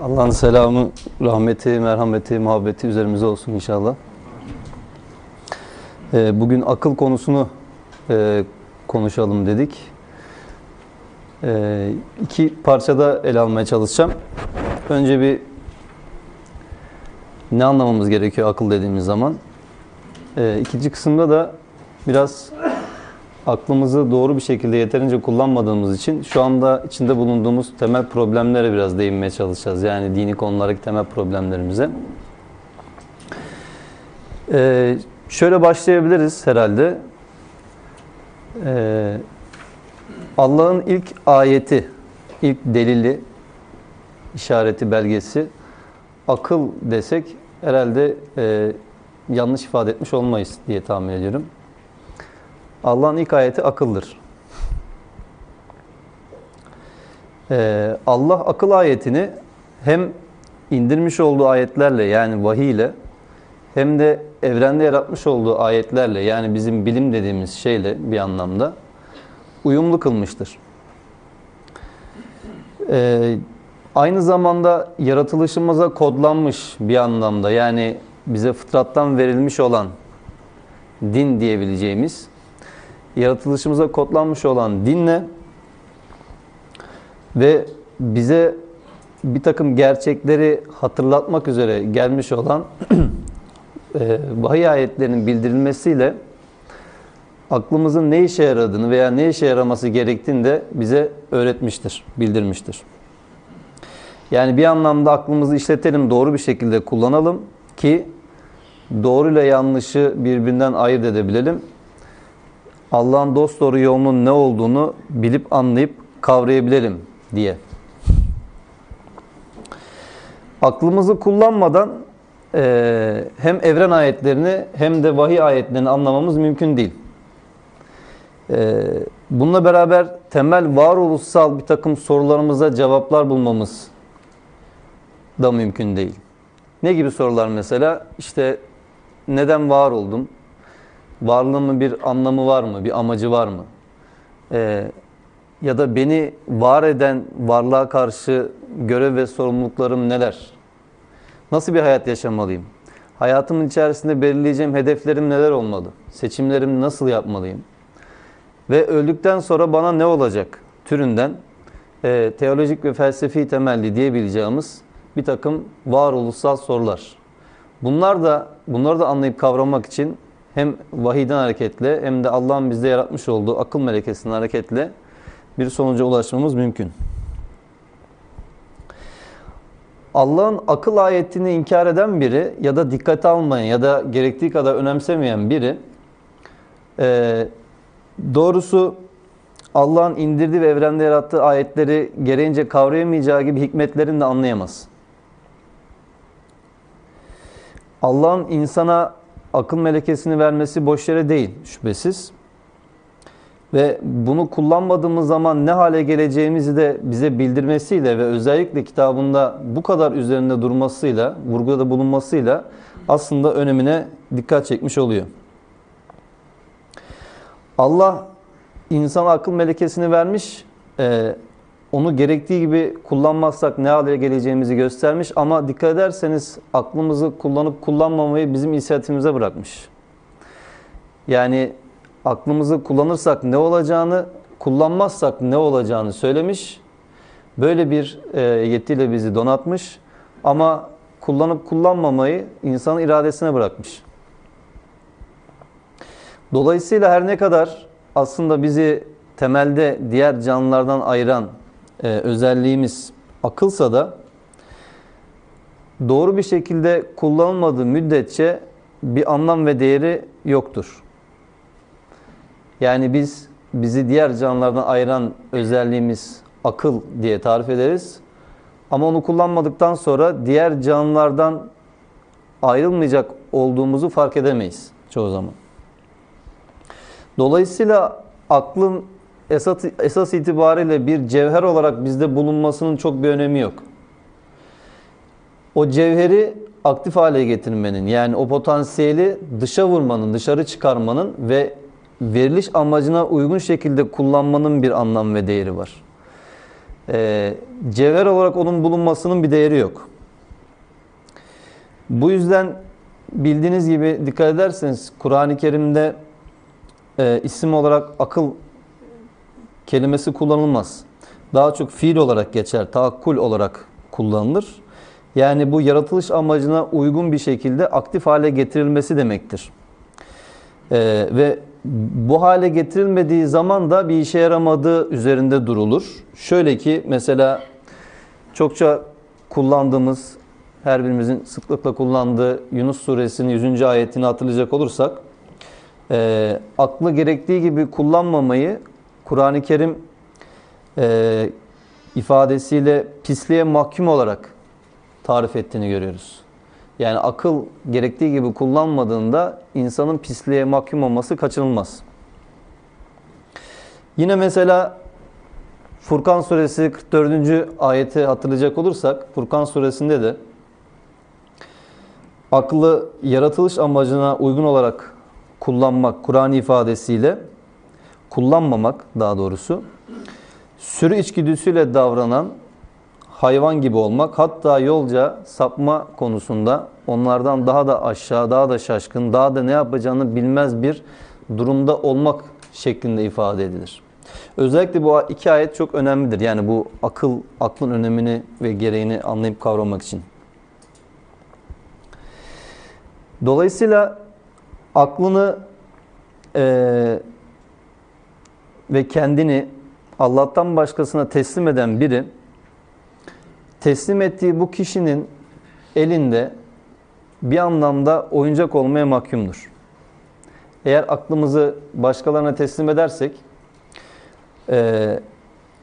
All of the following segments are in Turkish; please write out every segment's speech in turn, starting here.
Allah'ın selamı, rahmeti, merhameti, muhabbeti üzerimize olsun inşallah. Ee, bugün akıl konusunu e, konuşalım dedik. Ee, iki parçada ele almaya çalışacağım. Önce bir ne anlamamız gerekiyor akıl dediğimiz zaman. Ee, ikinci kısımda da biraz aklımızı doğru bir şekilde yeterince kullanmadığımız için şu anda içinde bulunduğumuz temel problemlere biraz değinmeye çalışacağız. Yani dini konulardaki temel problemlerimize. Ee, şöyle başlayabiliriz herhalde. Ee, Allah'ın ilk ayeti, ilk delili, işareti, belgesi akıl desek herhalde e, yanlış ifade etmiş olmayız diye tahmin ediyorum. Allah'ın ilk ayeti akıldır. Ee, Allah akıl ayetini hem indirmiş olduğu ayetlerle yani vahiy ile hem de evrende yaratmış olduğu ayetlerle yani bizim bilim dediğimiz şeyle bir anlamda uyumlu kılmıştır. Ee, aynı zamanda yaratılışımıza kodlanmış bir anlamda yani bize fıtrattan verilmiş olan din diyebileceğimiz yaratılışımıza kodlanmış olan dinle ve bize bir takım gerçekleri hatırlatmak üzere gelmiş olan e, vahiy ayetlerinin bildirilmesiyle aklımızın ne işe yaradığını veya ne işe yaraması gerektiğini de bize öğretmiştir, bildirmiştir. Yani bir anlamda aklımızı işletelim, doğru bir şekilde kullanalım ki doğru ile yanlışı birbirinden ayırt edebilelim. Allah'ın dost doğru yolunun ne olduğunu bilip anlayıp kavrayabilelim diye. Aklımızı kullanmadan e, hem evren ayetlerini hem de vahiy ayetlerini anlamamız mümkün değil. E, bununla beraber temel varoluşsal bir takım sorularımıza cevaplar bulmamız da mümkün değil. Ne gibi sorular mesela? İşte neden var oldum? Varlığımın bir anlamı var mı? Bir amacı var mı? Ee, ya da beni var eden varlığa karşı görev ve sorumluluklarım neler? Nasıl bir hayat yaşamalıyım? Hayatımın içerisinde belirleyeceğim hedeflerim neler olmalı? Seçimlerimi nasıl yapmalıyım? Ve öldükten sonra bana ne olacak? Türünden e, teolojik ve felsefi temelli diyebileceğimiz bir takım varoluşsal sorular. Bunlar da bunları da anlayıp kavramak için hem vahiyden hareketle hem de Allah'ın bizde yaratmış olduğu akıl melekesinden hareketle bir sonuca ulaşmamız mümkün. Allah'ın akıl ayetini inkar eden biri ya da dikkate almayan ya da gerektiği kadar önemsemeyen biri e, doğrusu Allah'ın indirdiği ve evrende yarattığı ayetleri gereğince kavrayamayacağı gibi hikmetlerini de anlayamaz. Allah'ın insana akıl melekesini vermesi boş yere değil şüphesiz. Ve bunu kullanmadığımız zaman ne hale geleceğimizi de bize bildirmesiyle ve özellikle kitabında bu kadar üzerinde durmasıyla, vurguda bulunmasıyla aslında önemine dikkat çekmiş oluyor. Allah insana akıl melekesini vermiş, e, onu gerektiği gibi kullanmazsak ne hale geleceğimizi göstermiş ama dikkat ederseniz aklımızı kullanıp kullanmamayı bizim inisiyatifimize bırakmış. Yani aklımızı kullanırsak ne olacağını, kullanmazsak ne olacağını söylemiş. Böyle bir e, yetiyle bizi donatmış ama kullanıp kullanmamayı insanın iradesine bırakmış. Dolayısıyla her ne kadar aslında bizi temelde diğer canlılardan ayıran e, özelliğimiz akılsa da doğru bir şekilde kullanılmadığı müddetçe bir anlam ve değeri yoktur. Yani biz bizi diğer canlılardan ayıran özelliğimiz akıl diye tarif ederiz. Ama onu kullanmadıktan sonra diğer canlılardan ayrılmayacak olduğumuzu fark edemeyiz çoğu zaman. Dolayısıyla aklın esas, esas itibariyle bir cevher olarak bizde bulunmasının çok bir önemi yok. O cevheri aktif hale getirmenin yani o potansiyeli dışa vurmanın, dışarı çıkarmanın ve veriliş amacına uygun şekilde kullanmanın bir anlam ve değeri var. e, cevher olarak onun bulunmasının bir değeri yok. Bu yüzden bildiğiniz gibi dikkat ederseniz Kur'an-ı Kerim'de e, isim olarak akıl kelimesi kullanılmaz. Daha çok fiil olarak geçer, taakkul olarak kullanılır. Yani bu yaratılış amacına uygun bir şekilde aktif hale getirilmesi demektir. Ee, ve bu hale getirilmediği zaman da bir işe yaramadığı üzerinde durulur. Şöyle ki mesela çokça kullandığımız, her birimizin sıklıkla kullandığı Yunus suresinin 100. ayetini hatırlayacak olursak, e, aklı gerektiği gibi kullanmamayı Kur'an-ı Kerim e, ifadesiyle pisliğe mahkum olarak tarif ettiğini görüyoruz. Yani akıl gerektiği gibi kullanmadığında insanın pisliğe mahkum olması kaçınılmaz. Yine mesela Furkan suresi 44. ayeti hatırlayacak olursak Furkan suresinde de aklı yaratılış amacına uygun olarak kullanmak Kur'an ifadesiyle kullanmamak daha doğrusu sürü içgüdüsüyle davranan hayvan gibi olmak hatta yolca sapma konusunda onlardan daha da aşağı, daha da şaşkın, daha da ne yapacağını bilmez bir durumda olmak şeklinde ifade edilir. Özellikle bu iki ayet çok önemlidir. Yani bu akıl, aklın önemini ve gereğini anlayıp kavramak için. Dolayısıyla aklını e, ve kendini Allah'tan başkasına teslim eden biri teslim ettiği bu kişinin elinde bir anlamda oyuncak olmaya mahkumdur. Eğer aklımızı başkalarına teslim edersek e,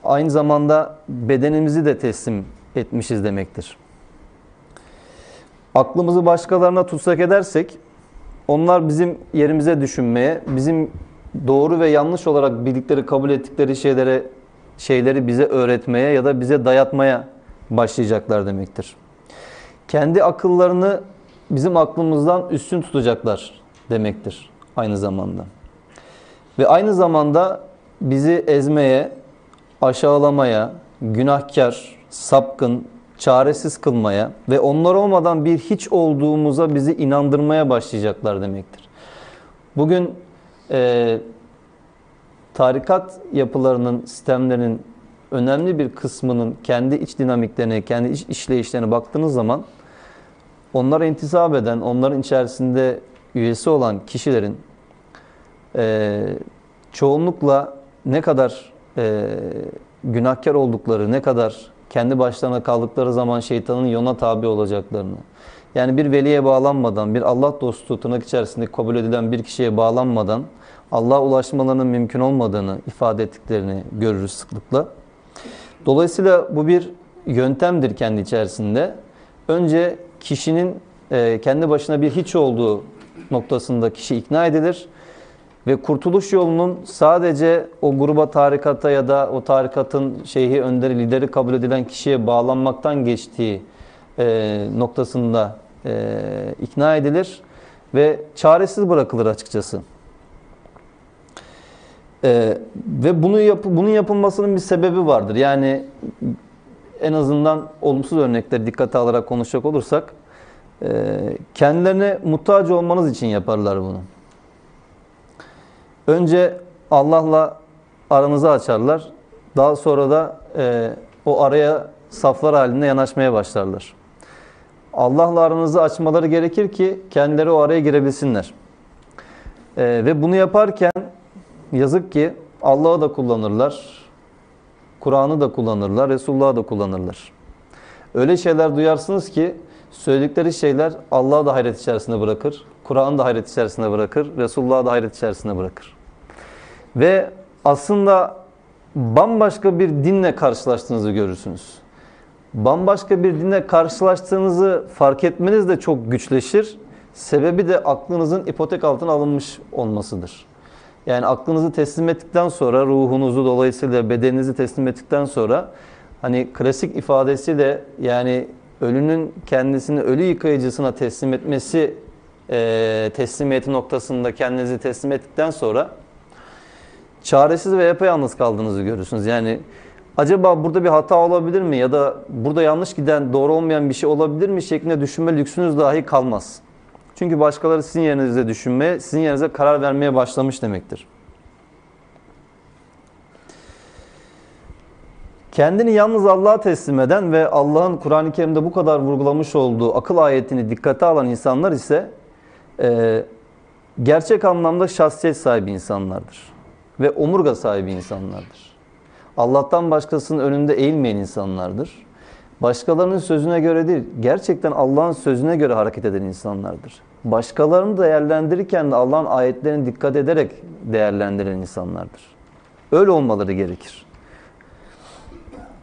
aynı zamanda bedenimizi de teslim etmişiz demektir. Aklımızı başkalarına tutsak edersek onlar bizim yerimize düşünmeye, bizim doğru ve yanlış olarak bildikleri, kabul ettikleri şeylere şeyleri bize öğretmeye ya da bize dayatmaya başlayacaklar demektir. Kendi akıllarını bizim aklımızdan üstün tutacaklar demektir aynı zamanda. Ve aynı zamanda bizi ezmeye, aşağılamaya, günahkar, sapkın, çaresiz kılmaya ve onlar olmadan bir hiç olduğumuza bizi inandırmaya başlayacaklar demektir. Bugün e, tarikat yapılarının, sistemlerinin önemli bir kısmının kendi iç dinamiklerine, kendi iç işleyişlerine baktığınız zaman onlara intisap eden, onların içerisinde üyesi olan kişilerin e, çoğunlukla ne kadar e, günahkar oldukları, ne kadar kendi başlarına kaldıkları zaman şeytanın yoluna tabi olacaklarını, yani bir veliye bağlanmadan, bir Allah dostu tırnak içerisinde kabul edilen bir kişiye bağlanmadan Allah'a ulaşmalarının mümkün olmadığını ifade ettiklerini görürüz sıklıkla. Dolayısıyla bu bir yöntemdir kendi içerisinde. Önce kişinin e, kendi başına bir hiç olduğu noktasında kişi ikna edilir ve kurtuluş yolunun sadece o gruba tarikata ya da o tarikatın şeyhi önderi lideri kabul edilen kişiye bağlanmaktan geçtiği e, noktasında e, ikna edilir ve çaresiz bırakılır açıkçası. Ee, ve bunu yap bunun yapılmasının bir sebebi vardır. Yani en azından olumsuz örnekleri dikkate alarak konuşacak olursak e, kendilerine muhtaç olmanız için yaparlar bunu. Önce Allah'la aranızı açarlar. Daha sonra da e, o araya saflar halinde yanaşmaya başlarlar. Allah'la aranızı açmaları gerekir ki kendileri o araya girebilsinler. E, ve bunu yaparken yazık ki Allah'ı da kullanırlar, Kur'an'ı da kullanırlar, Resulullah'ı da kullanırlar. Öyle şeyler duyarsınız ki söyledikleri şeyler Allah'ı da hayret içerisinde bırakır, Kur'an'ı da hayret içerisinde bırakır, Resulullah'ı da hayret içerisinde bırakır. Ve aslında bambaşka bir dinle karşılaştığınızı görürsünüz. Bambaşka bir dinle karşılaştığınızı fark etmeniz de çok güçleşir. Sebebi de aklınızın ipotek altına alınmış olmasıdır. Yani aklınızı teslim ettikten sonra, ruhunuzu dolayısıyla bedeninizi teslim ettikten sonra hani klasik ifadesiyle yani ölünün kendisini ölü yıkayıcısına teslim etmesi e, teslimiyeti noktasında kendinizi teslim ettikten sonra çaresiz ve yapayalnız kaldığınızı görürsünüz. Yani acaba burada bir hata olabilir mi ya da burada yanlış giden, doğru olmayan bir şey olabilir mi şeklinde düşünme lüksünüz dahi kalmaz. Çünkü başkaları sizin yerinizde düşünmeye, sizin yerinize karar vermeye başlamış demektir. Kendini yalnız Allah'a teslim eden ve Allah'ın Kur'an-ı Kerim'de bu kadar vurgulamış olduğu akıl ayetini dikkate alan insanlar ise e, gerçek anlamda şahsiyet sahibi insanlardır. Ve omurga sahibi insanlardır. Allah'tan başkasının önünde eğilmeyen insanlardır. Başkalarının sözüne göre değil, gerçekten Allah'ın sözüne göre hareket eden insanlardır. Başkalarını değerlendirirken de Allah'ın ayetlerine dikkat ederek değerlendiren insanlardır. Öyle olmaları gerekir.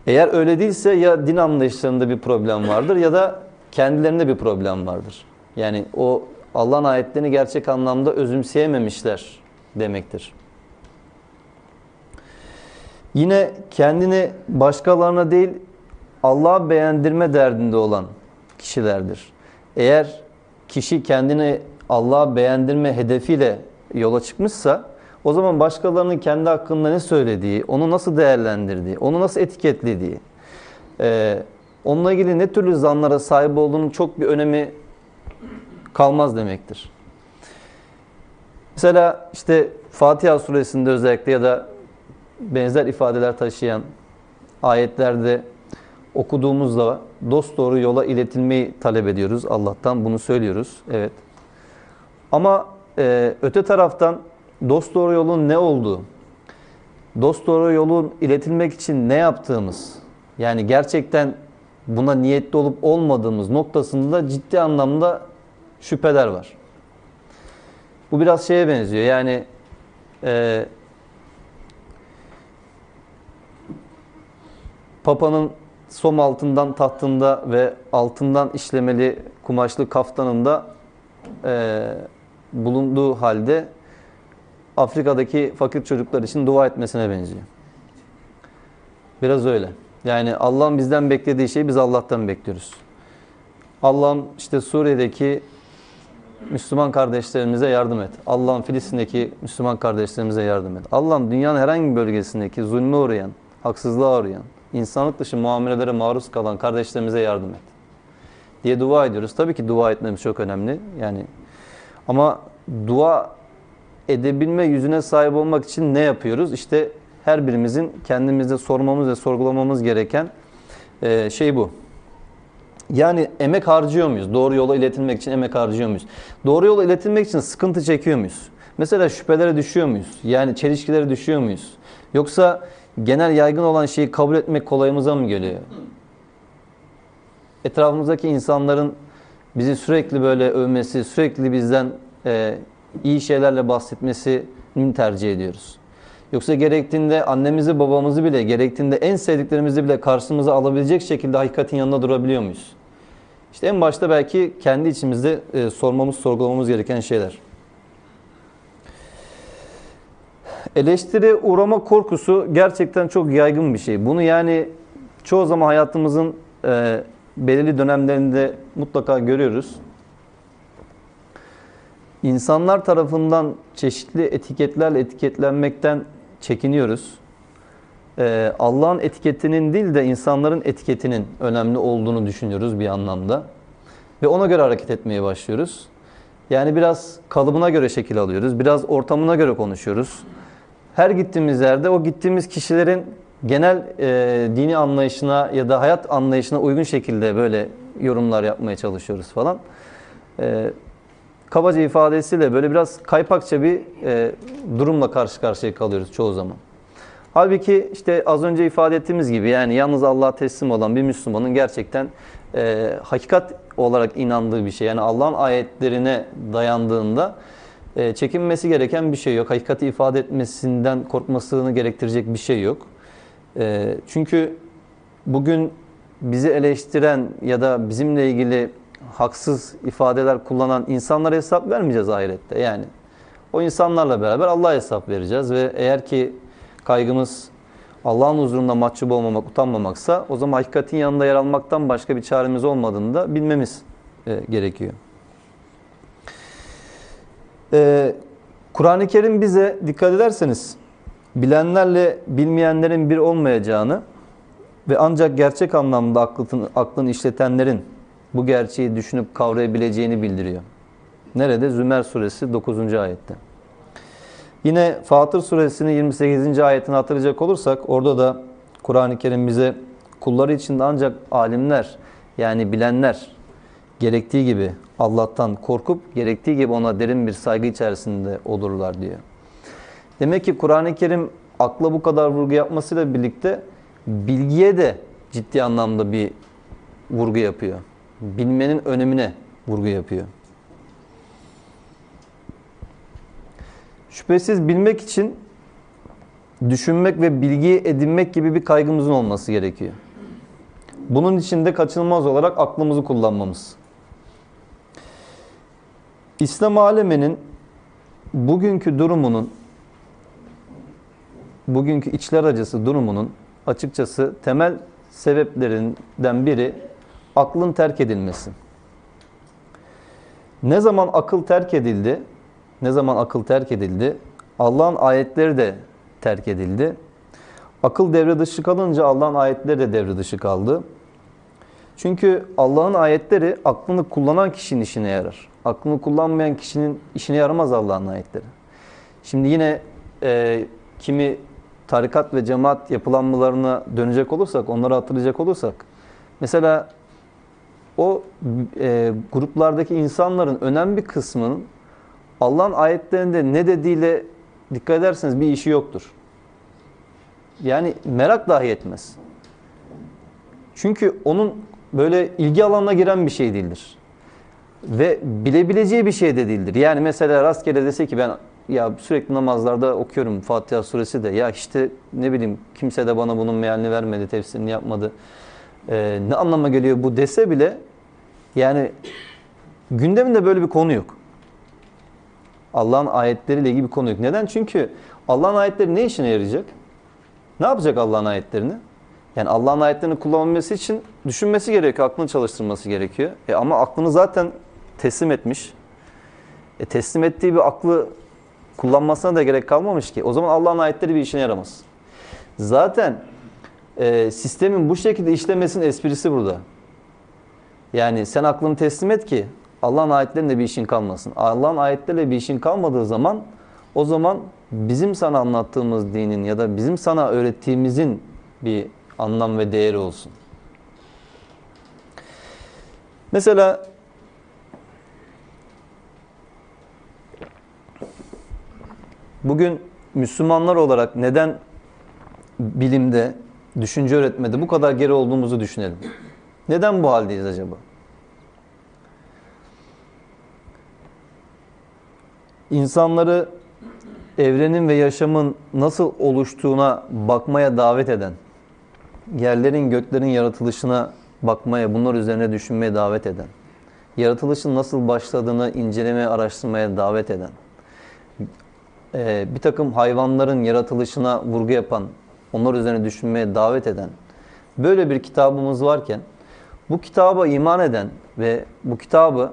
Eğer öyle değilse ya din anlayışlarında bir problem vardır ya da kendilerinde bir problem vardır. Yani o Allah'ın ayetlerini gerçek anlamda özümseyememişler demektir. Yine kendini başkalarına değil Allah'a beğendirme derdinde olan kişilerdir. Eğer kişi kendini Allah'a beğendirme hedefiyle yola çıkmışsa o zaman başkalarının kendi hakkında ne söylediği, onu nasıl değerlendirdiği, onu nasıl etiketlediği, e, onunla ilgili ne türlü zanlara sahip olduğunun çok bir önemi kalmaz demektir. Mesela işte Fatiha suresinde özellikle ya da benzer ifadeler taşıyan ayetlerde okuduğumuzda dost doğru yola iletilmeyi talep ediyoruz Allah'tan. Bunu söylüyoruz. Evet. Ama e, öte taraftan dost doğru yolun ne olduğu, dost doğru yolun iletilmek için ne yaptığımız, yani gerçekten buna niyetli olup olmadığımız noktasında ciddi anlamda şüpheler var. Bu biraz şeye benziyor. Yani e, Papa'nın som altından tahtında ve altından işlemeli kumaşlı kaftanında e, bulunduğu halde Afrika'daki fakir çocuklar için dua etmesine benziyor. Biraz öyle. Yani Allah'ın bizden beklediği şeyi biz Allah'tan bekliyoruz. Allah'ım işte Suriye'deki Müslüman kardeşlerimize yardım et. Allah'ım Filistin'deki Müslüman kardeşlerimize yardım et. Allah'ım dünyanın herhangi bir bölgesindeki zulme uğrayan, haksızlığa uğrayan, insanlık dışı muamelelere maruz kalan kardeşlerimize yardım et. Diye dua ediyoruz. Tabii ki dua etmemiz çok önemli. Yani ama dua edebilme yüzüne sahip olmak için ne yapıyoruz? İşte her birimizin kendimizde sormamız ve sorgulamamız gereken e, şey bu. Yani emek harcıyor muyuz? Doğru yola iletilmek için emek harcıyor muyuz? Doğru yola iletilmek için sıkıntı çekiyor muyuz? Mesela şüphelere düşüyor muyuz? Yani çelişkilere düşüyor muyuz? Yoksa genel yaygın olan şeyi kabul etmek kolayımıza mı geliyor? Etrafımızdaki insanların bizi sürekli böyle övmesi, sürekli bizden e, iyi şeylerle bahsetmesini tercih ediyoruz. Yoksa gerektiğinde annemizi babamızı bile gerektiğinde en sevdiklerimizi bile karşımıza alabilecek şekilde hakikatin yanında durabiliyor muyuz? İşte en başta belki kendi içimizde e, sormamız, sorgulamamız gereken şeyler. Eleştiri uğrama korkusu gerçekten çok yaygın bir şey. Bunu yani çoğu zaman hayatımızın e, belirli dönemlerinde mutlaka görüyoruz. İnsanlar tarafından çeşitli etiketlerle etiketlenmekten çekiniyoruz. Ee, Allah'ın etiketinin değil de insanların etiketinin önemli olduğunu düşünüyoruz bir anlamda. Ve ona göre hareket etmeye başlıyoruz. Yani biraz kalıbına göre şekil alıyoruz. Biraz ortamına göre konuşuyoruz. Her gittiğimiz yerde o gittiğimiz kişilerin genel e, dini anlayışına ya da hayat anlayışına uygun şekilde böyle yorumlar yapmaya çalışıyoruz falan. E, kabaca ifadesiyle böyle biraz kaypakça bir e, durumla karşı karşıya kalıyoruz çoğu zaman. Halbuki işte az önce ifade ettiğimiz gibi yani yalnız Allah'a teslim olan bir Müslümanın gerçekten e, hakikat olarak inandığı bir şey. Yani Allah'ın ayetlerine dayandığında e, çekinmesi gereken bir şey yok. Hakikati ifade etmesinden korkmasını gerektirecek bir şey yok. E, çünkü bugün bizi eleştiren ya da bizimle ilgili haksız ifadeler kullanan insanlara hesap vermeyeceğiz ahirette. Yani o insanlarla beraber Allah'a hesap vereceğiz ve eğer ki kaygımız Allah'ın huzurunda mahcup olmamak, utanmamaksa o zaman hakikatin yanında yer almaktan başka bir çaremiz olmadığını da bilmemiz e, gerekiyor. E, Kur'an-ı Kerim bize dikkat ederseniz bilenlerle bilmeyenlerin bir olmayacağını Ve ancak gerçek anlamda aklın, aklın işletenlerin bu gerçeği düşünüp kavrayabileceğini bildiriyor. Nerede? Zümer suresi 9. ayette. Yine Fatır suresinin 28. ayetini hatırlayacak olursak orada da Kur'an-ı Kerim bize kulları içinde ancak alimler yani bilenler gerektiği gibi Allah'tan korkup gerektiği gibi ona derin bir saygı içerisinde olurlar diyor. Demek ki Kur'an-ı Kerim akla bu kadar vurgu yapmasıyla birlikte bilgiye de ciddi anlamda bir vurgu yapıyor. Bilmenin önemine vurgu yapıyor. Şüphesiz bilmek için düşünmek ve bilgiyi edinmek gibi bir kaygımızın olması gerekiyor. Bunun için de kaçınılmaz olarak aklımızı kullanmamız. İslam aleminin bugünkü durumunun bugünkü içler acısı durumunun açıkçası temel sebeplerinden biri aklın terk edilmesi. Ne zaman akıl terk edildi? Ne zaman akıl terk edildi? Allah'ın ayetleri de terk edildi. Akıl devre dışı kalınca Allah'ın ayetleri de devre dışı kaldı. Çünkü Allah'ın ayetleri aklını kullanan kişinin işine yarar. Aklını kullanmayan kişinin işine yaramaz Allah'ın ayetleri. Şimdi yine e, kimi tarikat ve cemaat yapılanmalarına dönecek olursak, onları hatırlayacak olursak, mesela o e, gruplardaki insanların önemli bir kısmının Allah'ın ayetlerinde ne dediğiyle dikkat ederseniz bir işi yoktur. Yani merak dahi etmez. Çünkü onun böyle ilgi alanına giren bir şey değildir. Ve bilebileceği bir şey de değildir. Yani mesela rastgele dese ki ben ya sürekli namazlarda okuyorum Fatiha suresi de ya işte ne bileyim kimse de bana bunun mealini vermedi, tefsirini yapmadı. Ee, ne anlama geliyor bu dese bile yani gündeminde böyle bir konu yok. Allah'ın ayetleriyle ilgili bir konu yok. Neden? Çünkü Allah'ın ayetleri ne işine yarayacak? Ne yapacak Allah'ın ayetlerini? Yani Allah'ın ayetlerini kullanabilmesi için düşünmesi gerekiyor, aklını çalıştırması gerekiyor. E ama aklını zaten teslim etmiş. E teslim ettiği bir aklı kullanmasına da gerek kalmamış ki. O zaman Allah'ın ayetleri bir işine yaramaz. Zaten e, sistemin bu şekilde işlemesinin esprisi burada. Yani sen aklını teslim et ki Allah'ın ayetlerinde bir işin kalmasın. Allah'ın ayetleriyle bir işin kalmadığı zaman o zaman bizim sana anlattığımız dinin ya da bizim sana öğrettiğimizin bir anlam ve değeri olsun. Mesela bugün Müslümanlar olarak neden bilimde, düşünce öğretmede bu kadar geri olduğumuzu düşünelim. Neden bu haldeyiz acaba? İnsanları evrenin ve yaşamın nasıl oluştuğuna bakmaya davet eden, yerlerin göklerin yaratılışına bakmaya, bunlar üzerine düşünmeye davet eden, yaratılışın nasıl başladığını incelemeye, araştırmaya davet eden, bir takım hayvanların yaratılışına vurgu yapan, onlar üzerine düşünmeye davet eden, böyle bir kitabımız varken, bu kitaba iman eden ve bu kitabı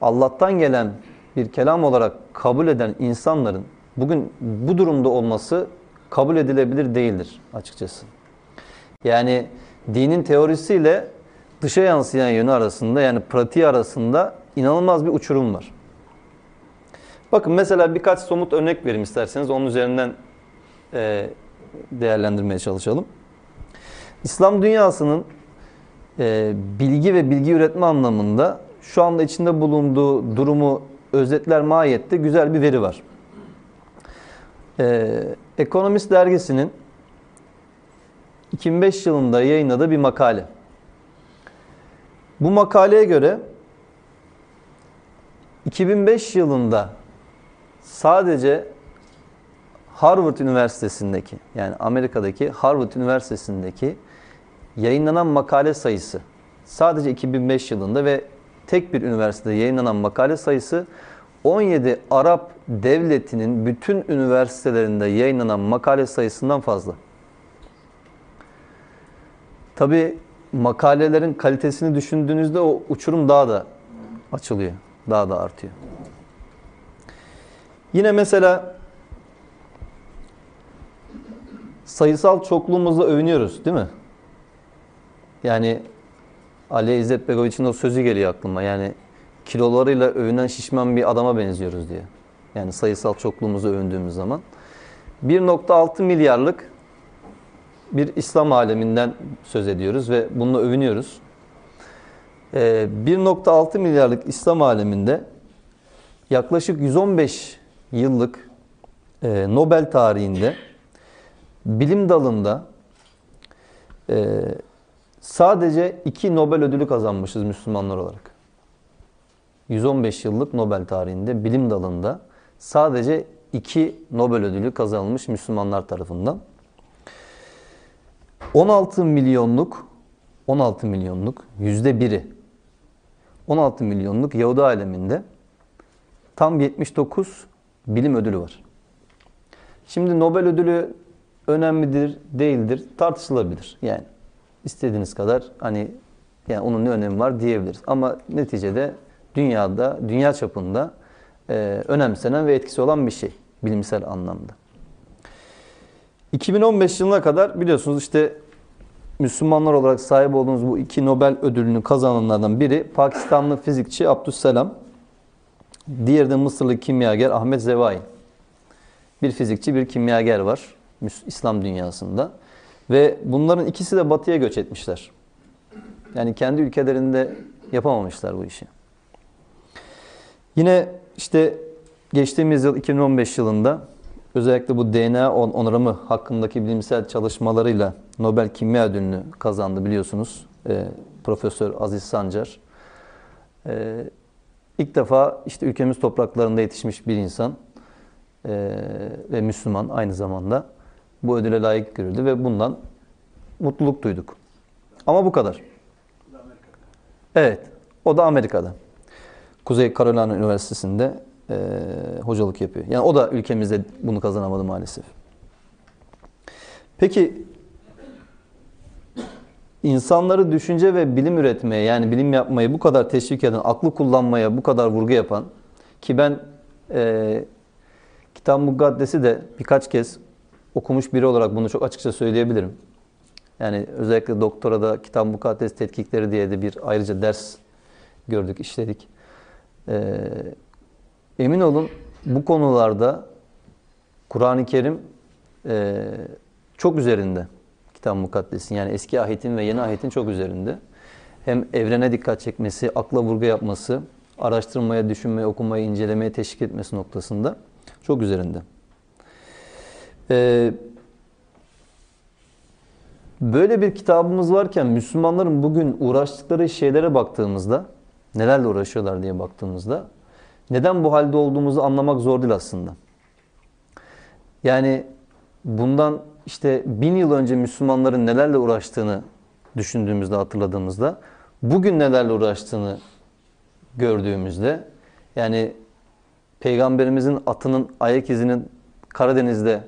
Allah'tan gelen bir kelam olarak kabul eden insanların bugün bu durumda olması kabul edilebilir değildir açıkçası. Yani dinin teorisiyle dışa yansıyan yönü arasında yani pratiği arasında inanılmaz bir uçurum var. Bakın mesela birkaç somut örnek vereyim isterseniz onun üzerinden e, değerlendirmeye çalışalım. İslam dünyasının e, bilgi ve bilgi üretme anlamında şu anda içinde bulunduğu durumu özetler mahiyette güzel bir veri var. Ee, Ekonomist dergisinin 2005 yılında yayınladığı bir makale. Bu makaleye göre 2005 yılında sadece Harvard Üniversitesi'ndeki yani Amerika'daki Harvard Üniversitesi'ndeki yayınlanan makale sayısı sadece 2005 yılında ve tek bir üniversitede yayınlanan makale sayısı 17 Arap devletinin bütün üniversitelerinde yayınlanan makale sayısından fazla. Tabi makalelerin kalitesini düşündüğünüzde o uçurum daha da açılıyor, daha da artıyor. Yine mesela sayısal çokluğumuzla övünüyoruz değil mi? Yani Ali İzzet Begoviç'in o sözü geliyor aklıma. Yani kilolarıyla övünen şişman bir adama benziyoruz diye. Yani sayısal çokluğumuzu övündüğümüz zaman. 1.6 milyarlık bir İslam aleminden söz ediyoruz ve bununla övünüyoruz. Ee, 1.6 milyarlık İslam aleminde yaklaşık 115 yıllık e, Nobel tarihinde bilim dalında e, sadece iki Nobel ödülü kazanmışız Müslümanlar olarak. 115 yıllık Nobel tarihinde bilim dalında sadece iki Nobel ödülü kazanılmış Müslümanlar tarafından. 16 milyonluk 16 milyonluk yüzde biri 16 milyonluk Yahudi aleminde tam 79 bilim ödülü var. Şimdi Nobel ödülü önemlidir, değildir tartışılabilir. Yani istediğiniz kadar hani yani onun ne önemi var diyebiliriz. Ama neticede dünyada, dünya çapında e, önemsenen ve etkisi olan bir şey bilimsel anlamda. 2015 yılına kadar biliyorsunuz işte Müslümanlar olarak sahip olduğumuz bu iki Nobel ödülünü kazananlardan biri Pakistanlı fizikçi Abdüsselam. Diğeri de Mısırlı kimyager Ahmet Zevai. Bir fizikçi, bir kimyager var İslam dünyasında. Ve bunların ikisi de batıya göç etmişler. Yani kendi ülkelerinde yapamamışlar bu işi. Yine işte geçtiğimiz yıl 2015 yılında özellikle bu DNA onarımı hakkındaki bilimsel çalışmalarıyla Nobel Kimya Ödülünü kazandı biliyorsunuz. E, Profesör Aziz Sancar. E, ilk defa işte ülkemiz topraklarında yetişmiş bir insan e, ve Müslüman aynı zamanda bu ödüle layık görüldü ve bundan mutluluk duyduk. Ama bu kadar. Evet, o da Amerika'da. Kuzey Carolina Üniversitesi'nde e, hocalık yapıyor. Yani o da ülkemizde bunu kazanamadı maalesef. Peki insanları düşünce ve bilim üretmeye yani bilim yapmayı bu kadar teşvik eden, aklı kullanmaya bu kadar vurgu yapan ki ben e, Kitab-ı Mukaddes'i de birkaç kez okumuş biri olarak bunu çok açıkça söyleyebilirim. Yani özellikle doktorada Kitab-ı Mukaddes tetkikleri diye de bir ayrıca ders gördük, işledik. Ee, emin olun bu konularda Kur'an-ı Kerim e, çok üzerinde Kitab-ı Mukaddes'in. Yani eski ahitin ve yeni ahitin çok üzerinde. Hem evrene dikkat çekmesi, akla vurgu yapması, araştırmaya, düşünmeye, okumaya, incelemeye teşvik etmesi noktasında çok üzerinde. Ee, böyle bir kitabımız varken Müslümanların bugün uğraştıkları şeylere baktığımızda, nelerle uğraşıyorlar diye baktığımızda, neden bu halde olduğumuzu anlamak zor değil aslında. Yani bundan işte bin yıl önce Müslümanların nelerle uğraştığını düşündüğümüzde, hatırladığımızda, bugün nelerle uğraştığını gördüğümüzde, yani Peygamberimizin atının ayak izinin Karadeniz'de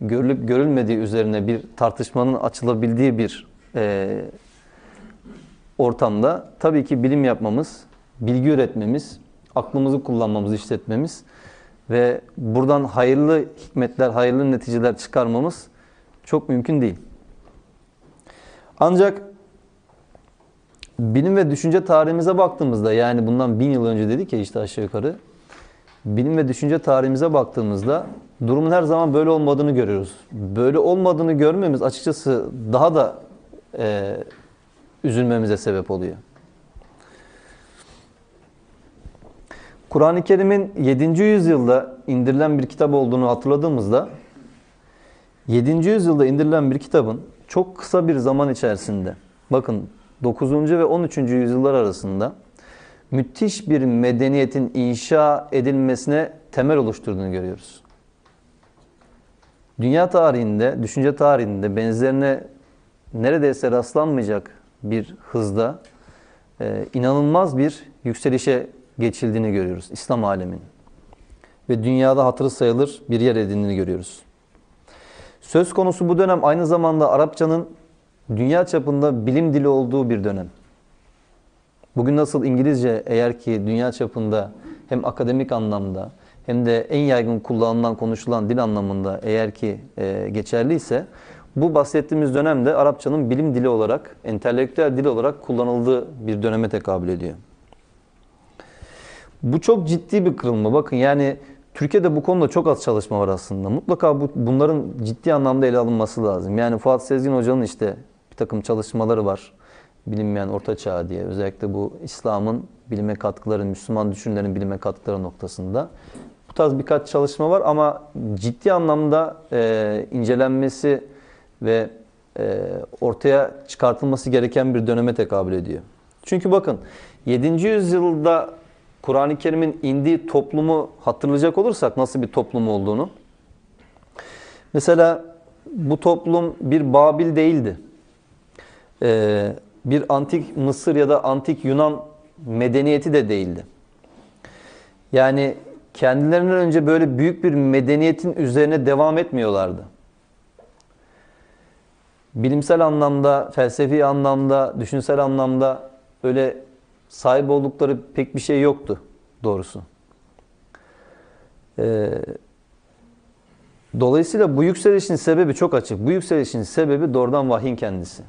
görülüp görülmediği üzerine bir tartışmanın açılabildiği bir e, ortamda tabii ki bilim yapmamız, bilgi üretmemiz, aklımızı kullanmamız, işletmemiz ve buradan hayırlı hikmetler, hayırlı neticeler çıkarmamız çok mümkün değil. Ancak bilim ve düşünce tarihimize baktığımızda yani bundan bin yıl önce dedik ya işte aşağı yukarı bilim ve düşünce tarihimize baktığımızda durumun her zaman böyle olmadığını görüyoruz. Böyle olmadığını görmemiz açıkçası daha da e, üzülmemize sebep oluyor. Kur'an-ı Kerim'in 7. yüzyılda indirilen bir kitap olduğunu hatırladığımızda 7. yüzyılda indirilen bir kitabın çok kısa bir zaman içerisinde bakın 9. ve 13. yüzyıllar arasında müthiş bir medeniyetin inşa edilmesine temel oluşturduğunu görüyoruz. Dünya tarihinde, düşünce tarihinde benzerine neredeyse rastlanmayacak bir hızda e, inanılmaz bir yükselişe geçildiğini görüyoruz İslam aleminin. Ve dünyada hatırı sayılır bir yer edindiğini görüyoruz. Söz konusu bu dönem aynı zamanda Arapçanın dünya çapında bilim dili olduğu bir dönem. Bugün nasıl İngilizce eğer ki dünya çapında hem akademik anlamda hem de en yaygın kullanılan, konuşulan dil anlamında eğer ki e, geçerliyse Bu bahsettiğimiz dönemde Arapçanın bilim dili olarak, entelektüel dil olarak kullanıldığı bir döneme tekabül ediyor. Bu çok ciddi bir kırılma. Bakın yani Türkiye'de bu konuda çok az çalışma var aslında. Mutlaka bu, bunların ciddi anlamda ele alınması lazım. Yani Fuat Sezgin Hoca'nın işte bir takım çalışmaları var. Bilinmeyen Orta Çağ diye. Özellikle bu İslam'ın bilime katkıları, Müslüman düşünürlerin bilime katkıları noktasında. Bu tarz birkaç çalışma var ama ciddi anlamda e, incelenmesi ve e, ortaya çıkartılması gereken bir döneme tekabül ediyor. Çünkü bakın 7. yüzyılda Kur'an-ı Kerim'in indiği toplumu hatırlayacak olursak nasıl bir toplum olduğunu. Mesela bu toplum bir Babil değildi. Ee, bir antik Mısır ya da antik Yunan medeniyeti de değildi. Yani kendilerinden önce böyle büyük bir medeniyetin üzerine devam etmiyorlardı. Bilimsel anlamda, felsefi anlamda, düşünsel anlamda öyle sahip oldukları pek bir şey yoktu doğrusu. Ee, dolayısıyla bu yükselişin sebebi çok açık. Bu yükselişin sebebi doğrudan vahyin kendisi.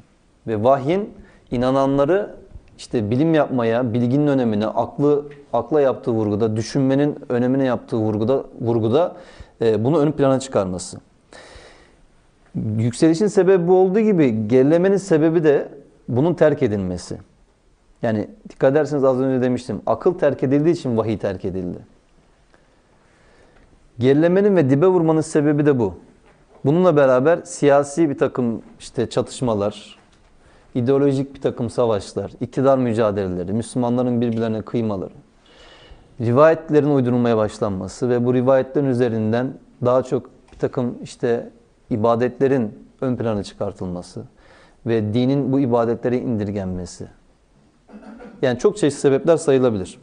Ve vahyin inananları işte bilim yapmaya, bilginin önemine, aklı akla yaptığı vurguda, düşünmenin önemine yaptığı vurguda vurguda e, bunu ön plana çıkarması. Yükselişin sebebi bu olduğu gibi gerilemenin sebebi de bunun terk edilmesi. Yani dikkat ederseniz az önce demiştim. Akıl terk edildiği için vahiy terk edildi. Gerilemenin ve dibe vurmanın sebebi de bu. Bununla beraber siyasi bir takım işte çatışmalar, ideolojik bir takım savaşlar, iktidar mücadeleleri, Müslümanların birbirlerine kıymaları, rivayetlerin uydurulmaya başlanması ve bu rivayetlerin üzerinden daha çok bir takım işte ibadetlerin ön plana çıkartılması ve dinin bu ibadetlere indirgenmesi. Yani çok çeşitli sebepler sayılabilir.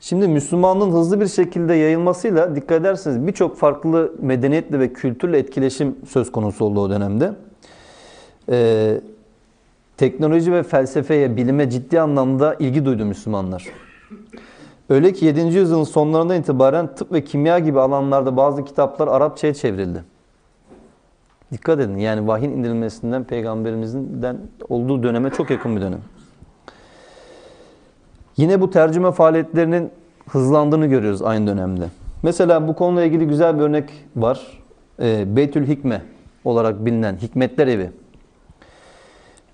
Şimdi Müslümanlığın hızlı bir şekilde yayılmasıyla dikkat ederseniz birçok farklı medeniyetle ve kültürle etkileşim söz konusu oldu o dönemde. Ee, teknoloji ve felsefeye, bilime ciddi anlamda ilgi duydu Müslümanlar. Öyle ki 7. yüzyılın sonlarından itibaren tıp ve kimya gibi alanlarda bazı kitaplar Arapçaya çevrildi. Dikkat edin yani vahyin indirilmesinden peygamberimizden olduğu döneme çok yakın bir dönem. Yine bu tercüme faaliyetlerinin hızlandığını görüyoruz aynı dönemde. Mesela bu konuyla ilgili güzel bir örnek var. E, Beytül Hikme olarak bilinen Hikmetler Evi.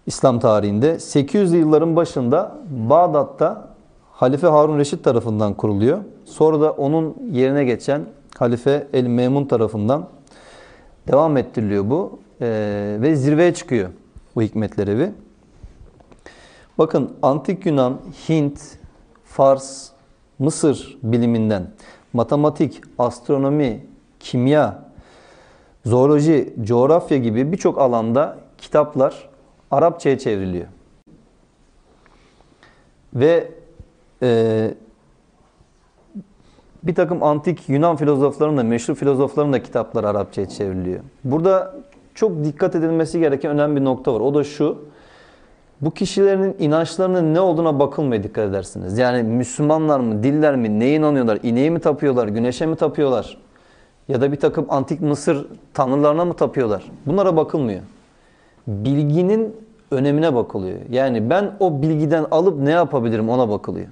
İslam tarihinde 800'lü yılların başında Bağdat'ta Halife Harun Reşit tarafından kuruluyor. Sonra da onun yerine geçen Halife El Memun tarafından devam ettiriliyor bu. Ee, ve zirveye çıkıyor bu Hikmetler Evi. Bakın Antik Yunan, Hint, Fars, Mısır biliminden matematik, astronomi, kimya, zooloji, coğrafya gibi birçok alanda kitaplar Arapçaya çevriliyor. Ve e, bir takım antik Yunan filozoflarının da, meşhur filozofların da kitapları Arapçaya çevriliyor. Burada çok dikkat edilmesi gereken önemli bir nokta var. O da şu, bu kişilerin inançlarının ne olduğuna bakılmaya dikkat edersiniz. Yani Müslümanlar mı, diller mi, neye inanıyorlar, ineği mi tapıyorlar, güneşe mi tapıyorlar? Ya da bir takım antik Mısır tanrılarına mı tapıyorlar? Bunlara bakılmıyor. Bilginin önemine bakılıyor. Yani ben o bilgiden alıp ne yapabilirim ona bakılıyor.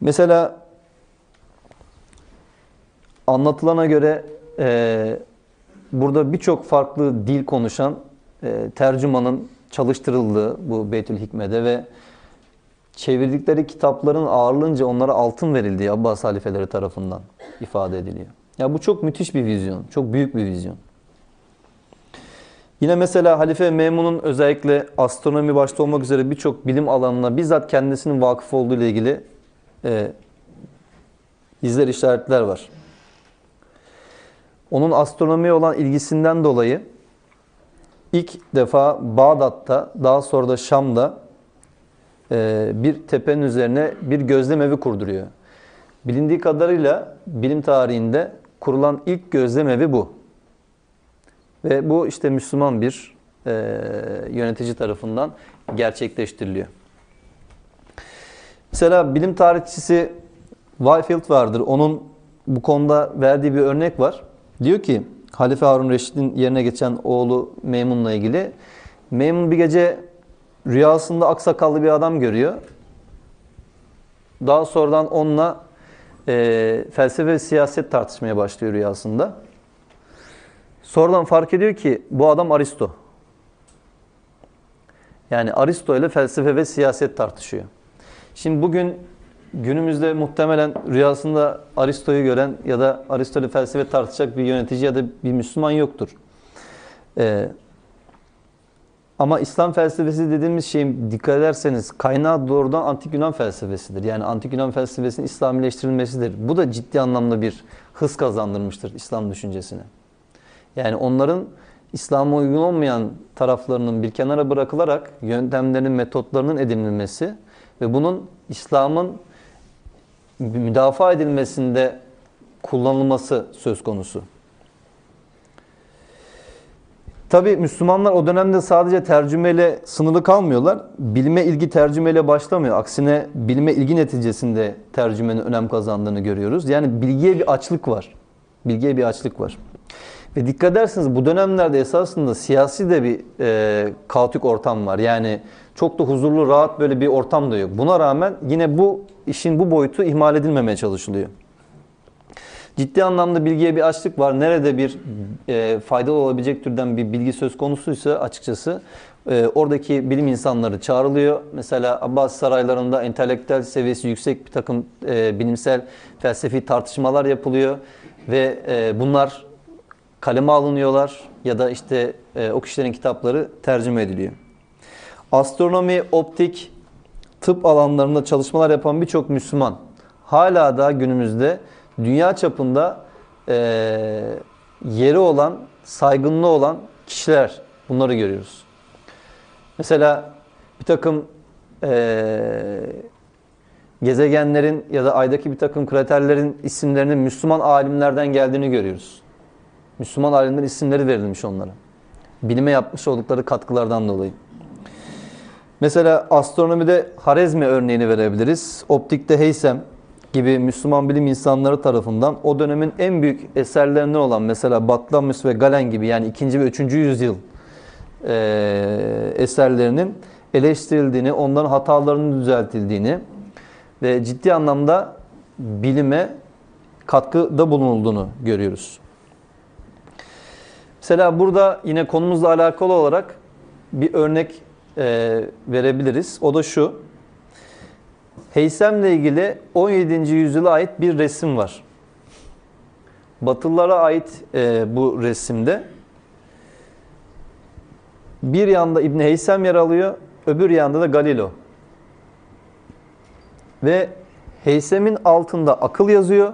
Mesela anlatılana göre e, burada birçok farklı dil konuşan e, tercümanın çalıştırıldığı bu Beytül Hikme'de ve çevirdikleri kitapların ağırlığınca onlara altın verildiği Abbas halifeleri tarafından ifade ediliyor. Ya bu çok müthiş bir vizyon, çok büyük bir vizyon. Yine mesela Halife Memun'un özellikle astronomi başta olmak üzere birçok bilim alanına bizzat kendisinin vakıf olduğu ile ilgili e, izler işaretler var. Onun astronomiye olan ilgisinden dolayı ilk defa Bağdat'ta daha sonra da Şam'da e, bir tepenin üzerine bir gözlem evi kurduruyor. Bilindiği kadarıyla bilim tarihinde kurulan ilk gözlem evi bu. Ve bu işte Müslüman bir e, yönetici tarafından gerçekleştiriliyor. Mesela bilim tarihçisi Whitefield vardır. Onun bu konuda verdiği bir örnek var. Diyor ki Halife Harun Reşit'in yerine geçen oğlu Meymun'la ilgili. Meymun bir gece rüyasında aksakallı bir adam görüyor. Daha sonradan onunla e, felsefe ve siyaset tartışmaya başlıyor rüyasında. Sonradan fark ediyor ki bu adam Aristo. Yani Aristo ile felsefe ve siyaset tartışıyor. Şimdi bugün günümüzde muhtemelen rüyasında Aristo'yu gören ya da Aristo ile felsefe tartışacak bir yönetici ya da bir Müslüman yoktur. Ee, ama İslam felsefesi dediğimiz şeyin dikkat ederseniz kaynağı doğrudan Antik Yunan felsefesidir. Yani Antik Yunan felsefesinin İslamileştirilmesidir. Bu da ciddi anlamda bir hız kazandırmıştır İslam düşüncesine. Yani onların İslam'a uygun olmayan taraflarının bir kenara bırakılarak yöntemlerinin, metotlarının edinilmesi ve bunun İslam'ın müdafaa edilmesinde kullanılması söz konusu. Tabi Müslümanlar o dönemde sadece tercümeyle sınırlı kalmıyorlar. Bilime ilgi tercümeyle başlamıyor. Aksine bilime ilgi neticesinde tercümenin önem kazandığını görüyoruz. Yani bilgiye bir açlık var. Bilgiye bir açlık var. Ve dikkat ederseniz bu dönemlerde esasında siyasi de bir e, kaotik ortam var. Yani çok da huzurlu, rahat böyle bir ortam da yok. Buna rağmen yine bu işin bu boyutu ihmal edilmemeye çalışılıyor. Ciddi anlamda bilgiye bir açlık var. Nerede bir e, faydalı olabilecek türden bir bilgi söz konusuysa açıkçası e, oradaki bilim insanları çağrılıyor. Mesela Abbas saraylarında entelektüel seviyesi yüksek bir takım e, bilimsel felsefi tartışmalar yapılıyor ve e, bunlar kaleme alınıyorlar ya da işte e, o kişilerin kitapları tercüme ediliyor. Astronomi, optik, tıp alanlarında çalışmalar yapan birçok Müslüman hala da günümüzde dünya çapında e, yeri olan, saygınlığı olan kişiler bunları görüyoruz. Mesela bir takım e, gezegenlerin ya da aydaki bir takım kraterlerin isimlerinin Müslüman alimlerden geldiğini görüyoruz. Müslüman alimlerin isimleri verilmiş onlara. Bilime yapmış oldukları katkılardan dolayı. Mesela astronomide Harezmi örneğini verebiliriz. Optikte Heysem gibi Müslüman bilim insanları tarafından o dönemin en büyük eserlerinden olan mesela Batlamyus ve Galen gibi yani 2. ve 3. yüzyıl e, eserlerinin eleştirildiğini, onların hatalarının düzeltildiğini ve ciddi anlamda bilime katkıda bulunulduğunu görüyoruz. Mesela burada yine konumuzla alakalı olarak bir örnek e, verebiliriz. O da şu. Heysem'le ilgili 17. yüzyıla ait bir resim var. Batılılara ait e, bu resimde bir yanda İbni Heysem yer alıyor, öbür yanda da Galilo. Ve Heysem'in altında akıl yazıyor,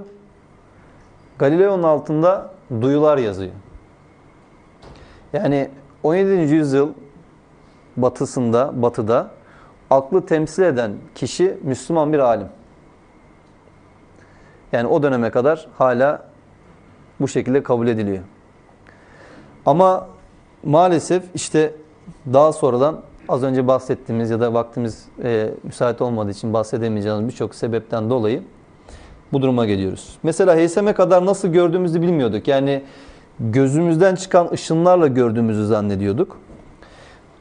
Galileo'nun altında duyular yazıyor. Yani 17. yüzyıl batısında, batıda aklı temsil eden kişi Müslüman bir alim. Yani o döneme kadar hala bu şekilde kabul ediliyor. Ama maalesef işte daha sonradan az önce bahsettiğimiz ya da vaktimiz e, müsait olmadığı için bahsedemeyeceğimiz birçok sebepten dolayı bu duruma geliyoruz. Mesela Heysem'e kadar nasıl gördüğümüzü bilmiyorduk. Yani gözümüzden çıkan ışınlarla gördüğümüzü zannediyorduk.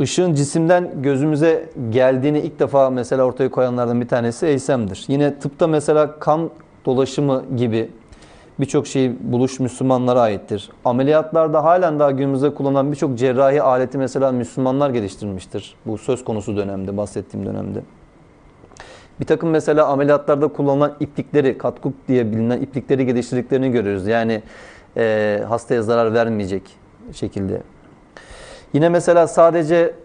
Işığın cisimden gözümüze geldiğini ilk defa mesela ortaya koyanlardan bir tanesi Eysem'dir. Yine tıpta mesela kan dolaşımı gibi birçok şey buluş Müslümanlara aittir. Ameliyatlarda halen daha günümüzde kullanılan birçok cerrahi aleti mesela Müslümanlar geliştirmiştir. Bu söz konusu dönemde, bahsettiğim dönemde. Bir takım mesela ameliyatlarda kullanılan iplikleri, katkuk diye bilinen iplikleri geliştirdiklerini görüyoruz. Yani e, hastaya zarar vermeyecek şekilde. Yine mesela sadece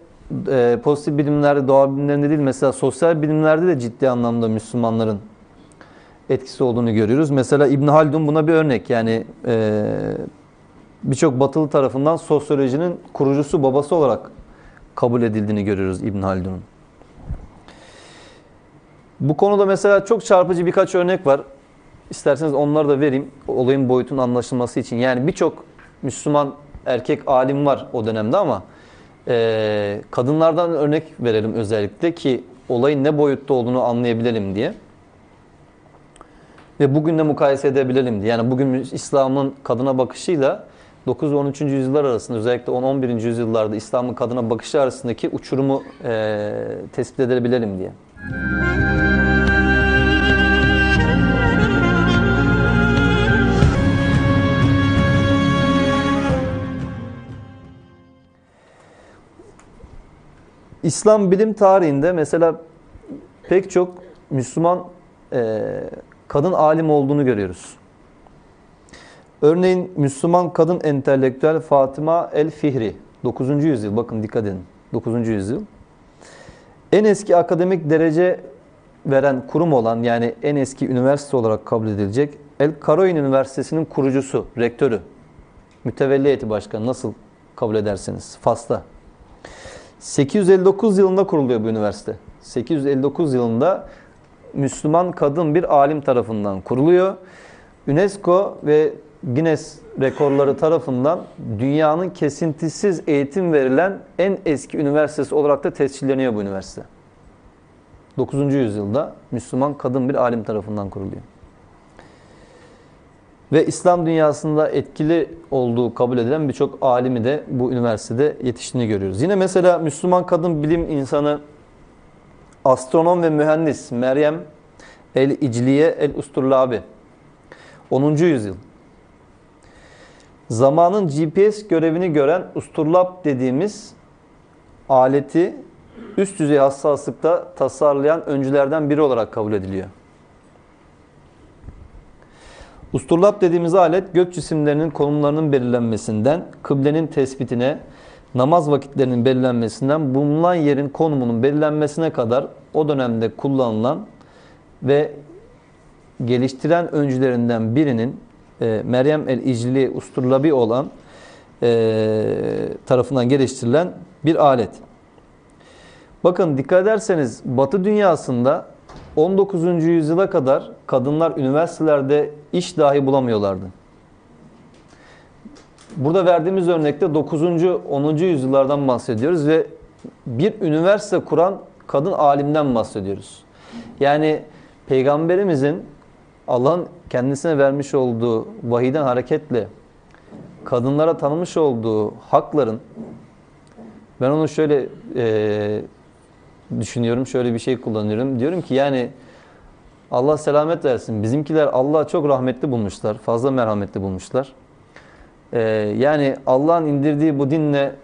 e, pozitif bilimlerde, doğa bilimlerinde değil mesela sosyal bilimlerde de ciddi anlamda Müslümanların etkisi olduğunu görüyoruz. Mesela İbn Haldun buna bir örnek. Yani e, birçok batılı tarafından sosyolojinin kurucusu, babası olarak kabul edildiğini görüyoruz İbn Haldun'un. Bu konuda mesela çok çarpıcı birkaç örnek var. İsterseniz onları da vereyim olayın boyutunun anlaşılması için. Yani birçok Müslüman erkek alim var o dönemde ama e, kadınlardan örnek verelim özellikle ki olayın ne boyutta olduğunu anlayabilelim diye. ve bugünle mukayese edebilelim diye. Yani bugün İslam'ın kadına bakışıyla 9 ve 13. yüzyıllar arasında özellikle 10-11. yüzyıllarda İslam'ın kadına bakışı arasındaki uçurumu e, tespit edebilelim diye. İslam bilim tarihinde mesela pek çok Müslüman e, kadın alim olduğunu görüyoruz. Örneğin Müslüman kadın entelektüel Fatıma el-Fihri 9. yüzyıl bakın dikkat edin 9. yüzyıl. En eski akademik derece veren kurum olan yani en eski üniversite olarak kabul edilecek El Karoin Üniversitesi'nin kurucusu, rektörü, mütevelli heyeti başkanı nasıl kabul ederseniz Fas'ta. 859 yılında kuruluyor bu üniversite. 859 yılında Müslüman kadın bir alim tarafından kuruluyor. UNESCO ve Guinness rekorları tarafından dünyanın kesintisiz eğitim verilen en eski üniversitesi olarak da tescilleniyor bu üniversite. 9. yüzyılda Müslüman kadın bir alim tarafından kuruluyor. Ve İslam dünyasında etkili olduğu kabul edilen birçok alimi de bu üniversitede yetiştiğini görüyoruz. Yine mesela Müslüman kadın bilim insanı astronom ve mühendis Meryem el-İcliye el-Usturlabi 10. yüzyıl. Zamanın GPS görevini gören Usturlab dediğimiz aleti üst düzey hassaslıkta tasarlayan öncülerden biri olarak kabul ediliyor. Usturlap dediğimiz alet gök cisimlerinin konumlarının belirlenmesinden, kıblenin tespitine, namaz vakitlerinin belirlenmesinden, bulunan yerin konumunun belirlenmesine kadar o dönemde kullanılan ve geliştiren öncülerinden birinin e, Meryem el-İcli Usturlabi olan e, tarafından geliştirilen bir alet. Bakın dikkat ederseniz Batı dünyasında 19. yüzyıla kadar kadınlar üniversitelerde iş dahi bulamıyorlardı. Burada verdiğimiz örnekte 9. 10. yüzyıllardan bahsediyoruz ve bir üniversite kuran kadın alimden bahsediyoruz. Yani peygamberimizin Allah'ın kendisine vermiş olduğu vahiden hareketle kadınlara tanımış olduğu hakların ben onu şöyle e, düşünüyorum. Şöyle bir şey kullanıyorum. Diyorum ki yani Allah selamet versin. Bizimkiler Allah'a çok rahmetli bulmuşlar. Fazla merhametli bulmuşlar. Ee, yani Allah'ın indirdiği bu dinle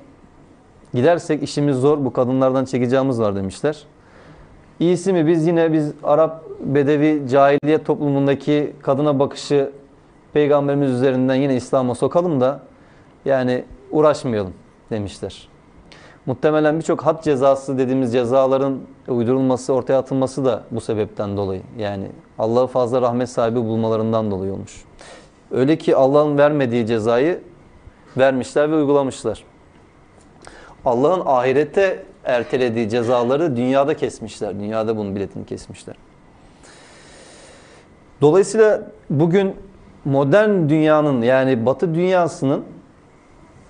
gidersek işimiz zor. Bu kadınlardan çekeceğimiz var demişler. İyisi mi biz yine biz Arap Bedevi cahiliye toplumundaki kadına bakışı peygamberimiz üzerinden yine İslam'a sokalım da yani uğraşmayalım demişler. Muhtemelen birçok had cezası dediğimiz cezaların uydurulması, ortaya atılması da bu sebepten dolayı. Yani Allah'ı fazla rahmet sahibi bulmalarından dolayı olmuş. Öyle ki Allah'ın vermediği cezayı vermişler ve uygulamışlar. Allah'ın ahirette ertelediği cezaları dünyada kesmişler. Dünyada bunun biletini kesmişler. Dolayısıyla bugün modern dünyanın yani batı dünyasının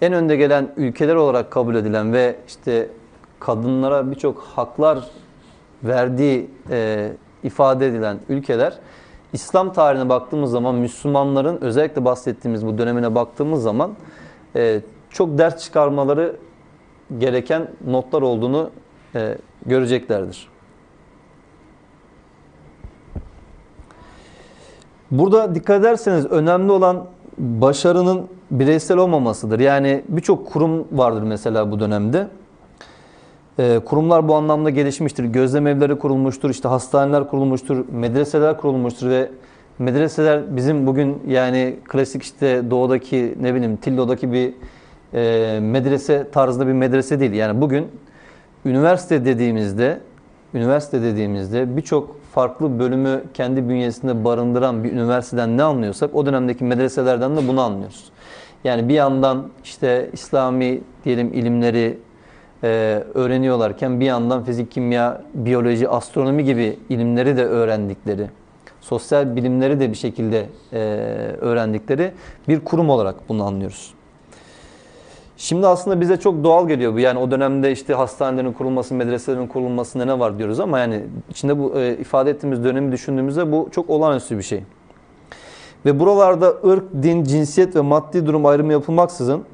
en önde gelen ülkeler olarak kabul edilen ve işte kadınlara birçok haklar verdiği e, ifade edilen ülkeler İslam tarihine baktığımız zaman Müslümanların özellikle bahsettiğimiz bu dönemine baktığımız zaman e, çok ders çıkarmaları gereken notlar olduğunu e, göreceklerdir. Burada dikkat ederseniz önemli olan başarının bireysel olmamasıdır. Yani birçok kurum vardır mesela bu dönemde. Ee, kurumlar bu anlamda gelişmiştir. Gözlem evleri kurulmuştur, işte hastaneler kurulmuştur, medreseler kurulmuştur ve medreseler bizim bugün yani klasik işte doğudaki ne bileyim Tillo'daki bir e, medrese tarzında bir medrese değil. Yani bugün üniversite dediğimizde üniversite dediğimizde birçok farklı bölümü kendi bünyesinde barındıran bir üniversiteden ne anlıyorsak o dönemdeki medreselerden de bunu anlıyoruz. Yani bir yandan işte İslami diyelim ilimleri e, öğreniyorlarken bir yandan fizik, kimya, biyoloji, astronomi gibi ilimleri de öğrendikleri, sosyal bilimleri de bir şekilde e, öğrendikleri bir kurum olarak bunu anlıyoruz. Şimdi aslında bize çok doğal geliyor bu. Yani o dönemde işte hastanelerin kurulması, medreselerin kurulmasında ne var diyoruz ama yani içinde bu e, ifade ettiğimiz dönemi düşündüğümüzde bu çok olağanüstü bir şey. Ve buralarda ırk, din, cinsiyet ve maddi durum ayrımı yapılmaksızın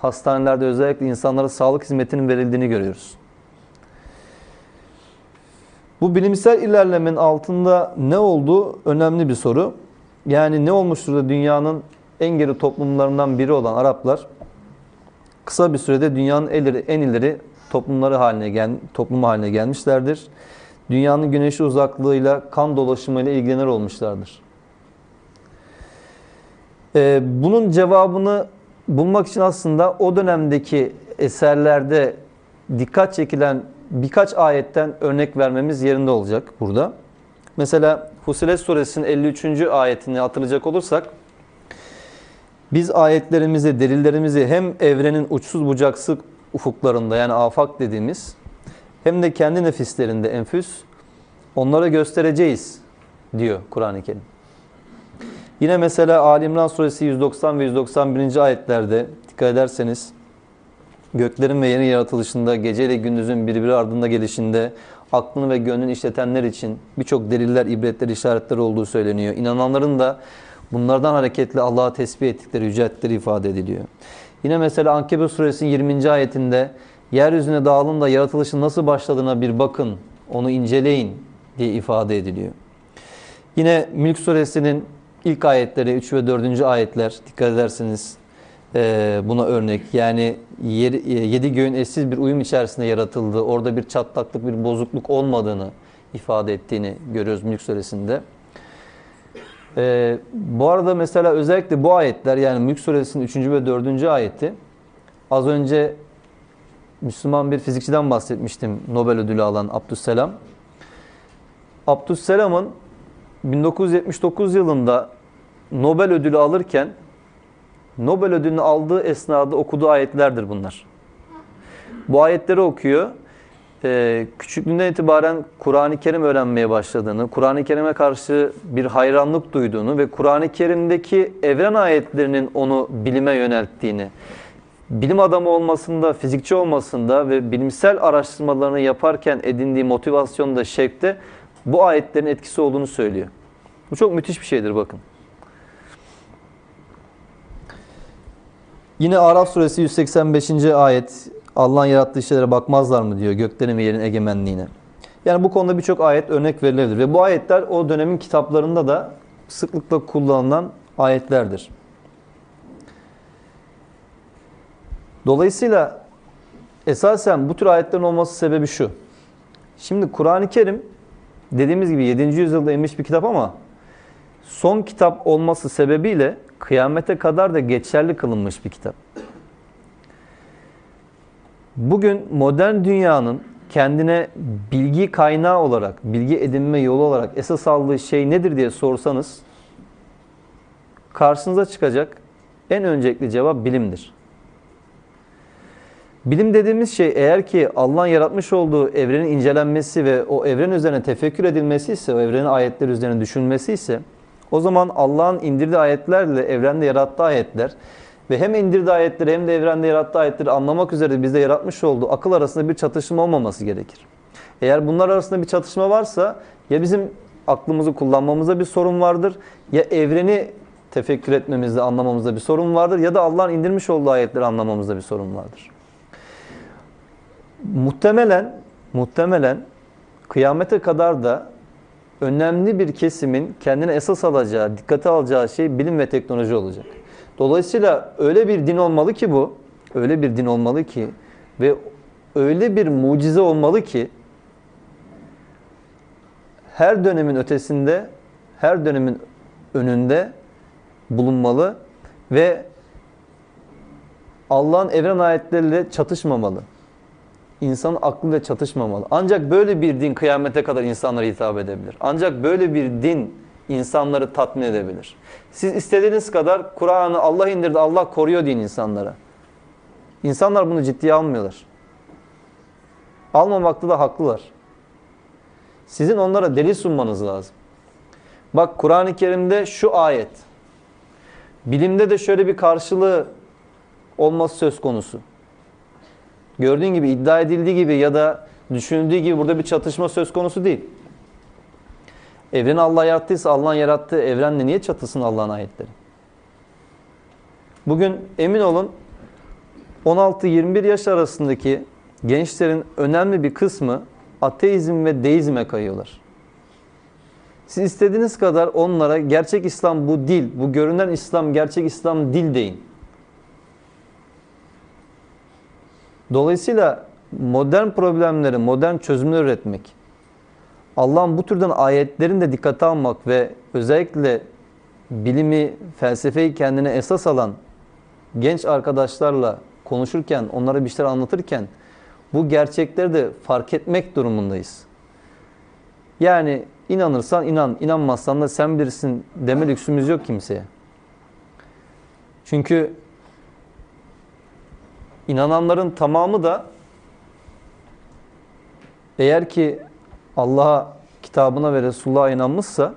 hastanelerde özellikle insanlara sağlık hizmetinin verildiğini görüyoruz. Bu bilimsel ilerlemenin altında ne olduğu önemli bir soru. Yani ne olmuştur da dünyanın en geri toplumlarından biri olan Araplar kısa bir sürede dünyanın ileri, en ileri toplumları haline gel, toplumu haline gelmişlerdir. Dünyanın güneşi uzaklığıyla, kan dolaşımıyla ilgilenir olmuşlardır. Ee, bunun cevabını bulmak için aslında o dönemdeki eserlerde dikkat çekilen birkaç ayetten örnek vermemiz yerinde olacak burada. Mesela Fusilet suresinin 53. ayetini hatırlayacak olursak biz ayetlerimizi, delillerimizi hem evrenin uçsuz bucaksız ufuklarında yani afak dediğimiz hem de kendi nefislerinde enfüs onlara göstereceğiz diyor Kur'an-ı Kerim. Yine mesela Ali İmran suresi 190 ve 191. ayetlerde dikkat ederseniz göklerin ve yerin yaratılışında, gece ile gündüzün birbiri ardında gelişinde, aklını ve gönlünü işletenler için birçok deliller, ibretler, işaretler olduğu söyleniyor. İnananların da bunlardan hareketle Allah'a tesbih ettikleri, yücelttikleri ifade ediliyor. Yine mesela Ankebut suresinin 20. ayetinde yeryüzüne dağılın da yaratılışın nasıl başladığına bir bakın, onu inceleyin diye ifade ediliyor. Yine Mülk suresinin ilk ayetleri 3 ve 4. ayetler dikkat ederseniz buna örnek. Yani e, yedi göğün eşsiz bir uyum içerisinde yaratıldığı, orada bir çatlaklık, bir bozukluk olmadığını ifade ettiğini görüyoruz Mülk suresinde. E, bu arada mesela özellikle bu ayetler yani Mülk suresinin 3. ve 4. ayeti az önce Müslüman bir fizikçiden bahsetmiştim Nobel ödülü alan Abdüsselam. Abdüsselam'ın 1979 yılında Nobel ödülü alırken Nobel ödülünü aldığı esnada okuduğu ayetlerdir bunlar. Bu ayetleri okuyor. Ee, küçüklüğünden itibaren Kur'an-ı Kerim öğrenmeye başladığını, Kur'an-ı Kerim'e karşı bir hayranlık duyduğunu ve Kur'an-ı Kerim'deki evren ayetlerinin onu bilime yönelttiğini, bilim adamı olmasında, fizikçi olmasında ve bilimsel araştırmalarını yaparken edindiği motivasyonda, şevkte bu ayetlerin etkisi olduğunu söylüyor. Bu çok müthiş bir şeydir bakın. Yine Araf suresi 185. ayet Allah'ın yarattığı şeylere bakmazlar mı diyor göklerin ve yerin egemenliğine. Yani bu konuda birçok ayet örnek verilebilir ve bu ayetler o dönemin kitaplarında da sıklıkla kullanılan ayetlerdir. Dolayısıyla esasen bu tür ayetlerin olması sebebi şu. Şimdi Kur'an-ı Kerim dediğimiz gibi 7. yüzyılda inmiş bir kitap ama son kitap olması sebebiyle kıyamete kadar da geçerli kılınmış bir kitap. Bugün modern dünyanın kendine bilgi kaynağı olarak, bilgi edinme yolu olarak esas aldığı şey nedir diye sorsanız karşınıza çıkacak en öncelikli cevap bilimdir. Bilim dediğimiz şey eğer ki Allah'ın yaratmış olduğu evrenin incelenmesi ve o evren üzerine tefekkür edilmesi ise, o evrenin ayetleri üzerine düşünülmesi ise o zaman Allah'ın indirdiği ayetlerle evrende yarattığı ayetler ve hem indirdiği ayetleri hem de evrende yarattığı ayetleri anlamak üzere bizde yaratmış olduğu akıl arasında bir çatışma olmaması gerekir. Eğer bunlar arasında bir çatışma varsa ya bizim aklımızı kullanmamızda bir sorun vardır ya evreni tefekkür etmemizde, anlamamızda bir sorun vardır ya da Allah'ın indirmiş olduğu ayetleri anlamamızda bir sorun vardır. Muhtemelen muhtemelen kıyamete kadar da önemli bir kesimin kendine esas alacağı, dikkate alacağı şey bilim ve teknoloji olacak. Dolayısıyla öyle bir din olmalı ki bu, öyle bir din olmalı ki ve öyle bir mucize olmalı ki her dönemin ötesinde, her dönemin önünde bulunmalı ve Allah'ın evren ayetleriyle çatışmamalı. İnsanın aklıyla çatışmamalı. Ancak böyle bir din kıyamete kadar insanlara hitap edebilir. Ancak böyle bir din insanları tatmin edebilir. Siz istediğiniz kadar Kur'an'ı Allah indirdi, Allah koruyor deyin insanlara. İnsanlar bunu ciddiye almıyorlar. Almamakta da haklılar. Sizin onlara delil sunmanız lazım. Bak Kur'an-ı Kerim'de şu ayet. Bilimde de şöyle bir karşılığı olması söz konusu. Gördüğün gibi iddia edildiği gibi ya da düşünüldüğü gibi burada bir çatışma söz konusu değil. Evreni Allah yarattıysa Allah'ın yarattığı evrenle niye çatısın Allah'ın ayetleri? Bugün emin olun 16-21 yaş arasındaki gençlerin önemli bir kısmı ateizm ve deizme kayıyorlar. Siz istediğiniz kadar onlara gerçek İslam bu dil, bu görünen İslam gerçek İslam dil deyin. Dolayısıyla modern problemleri, modern çözümler üretmek, Allah'ın bu türden ayetlerini de dikkate almak ve özellikle bilimi, felsefeyi kendine esas alan genç arkadaşlarla konuşurken, onlara bir şeyler anlatırken bu gerçekleri de fark etmek durumundayız. Yani inanırsan inan, inanmazsan da sen bilirsin deme lüksümüz yok kimseye. Çünkü inananların tamamı da eğer ki Allah'a, kitabına ve Resulullah'a inanmışsa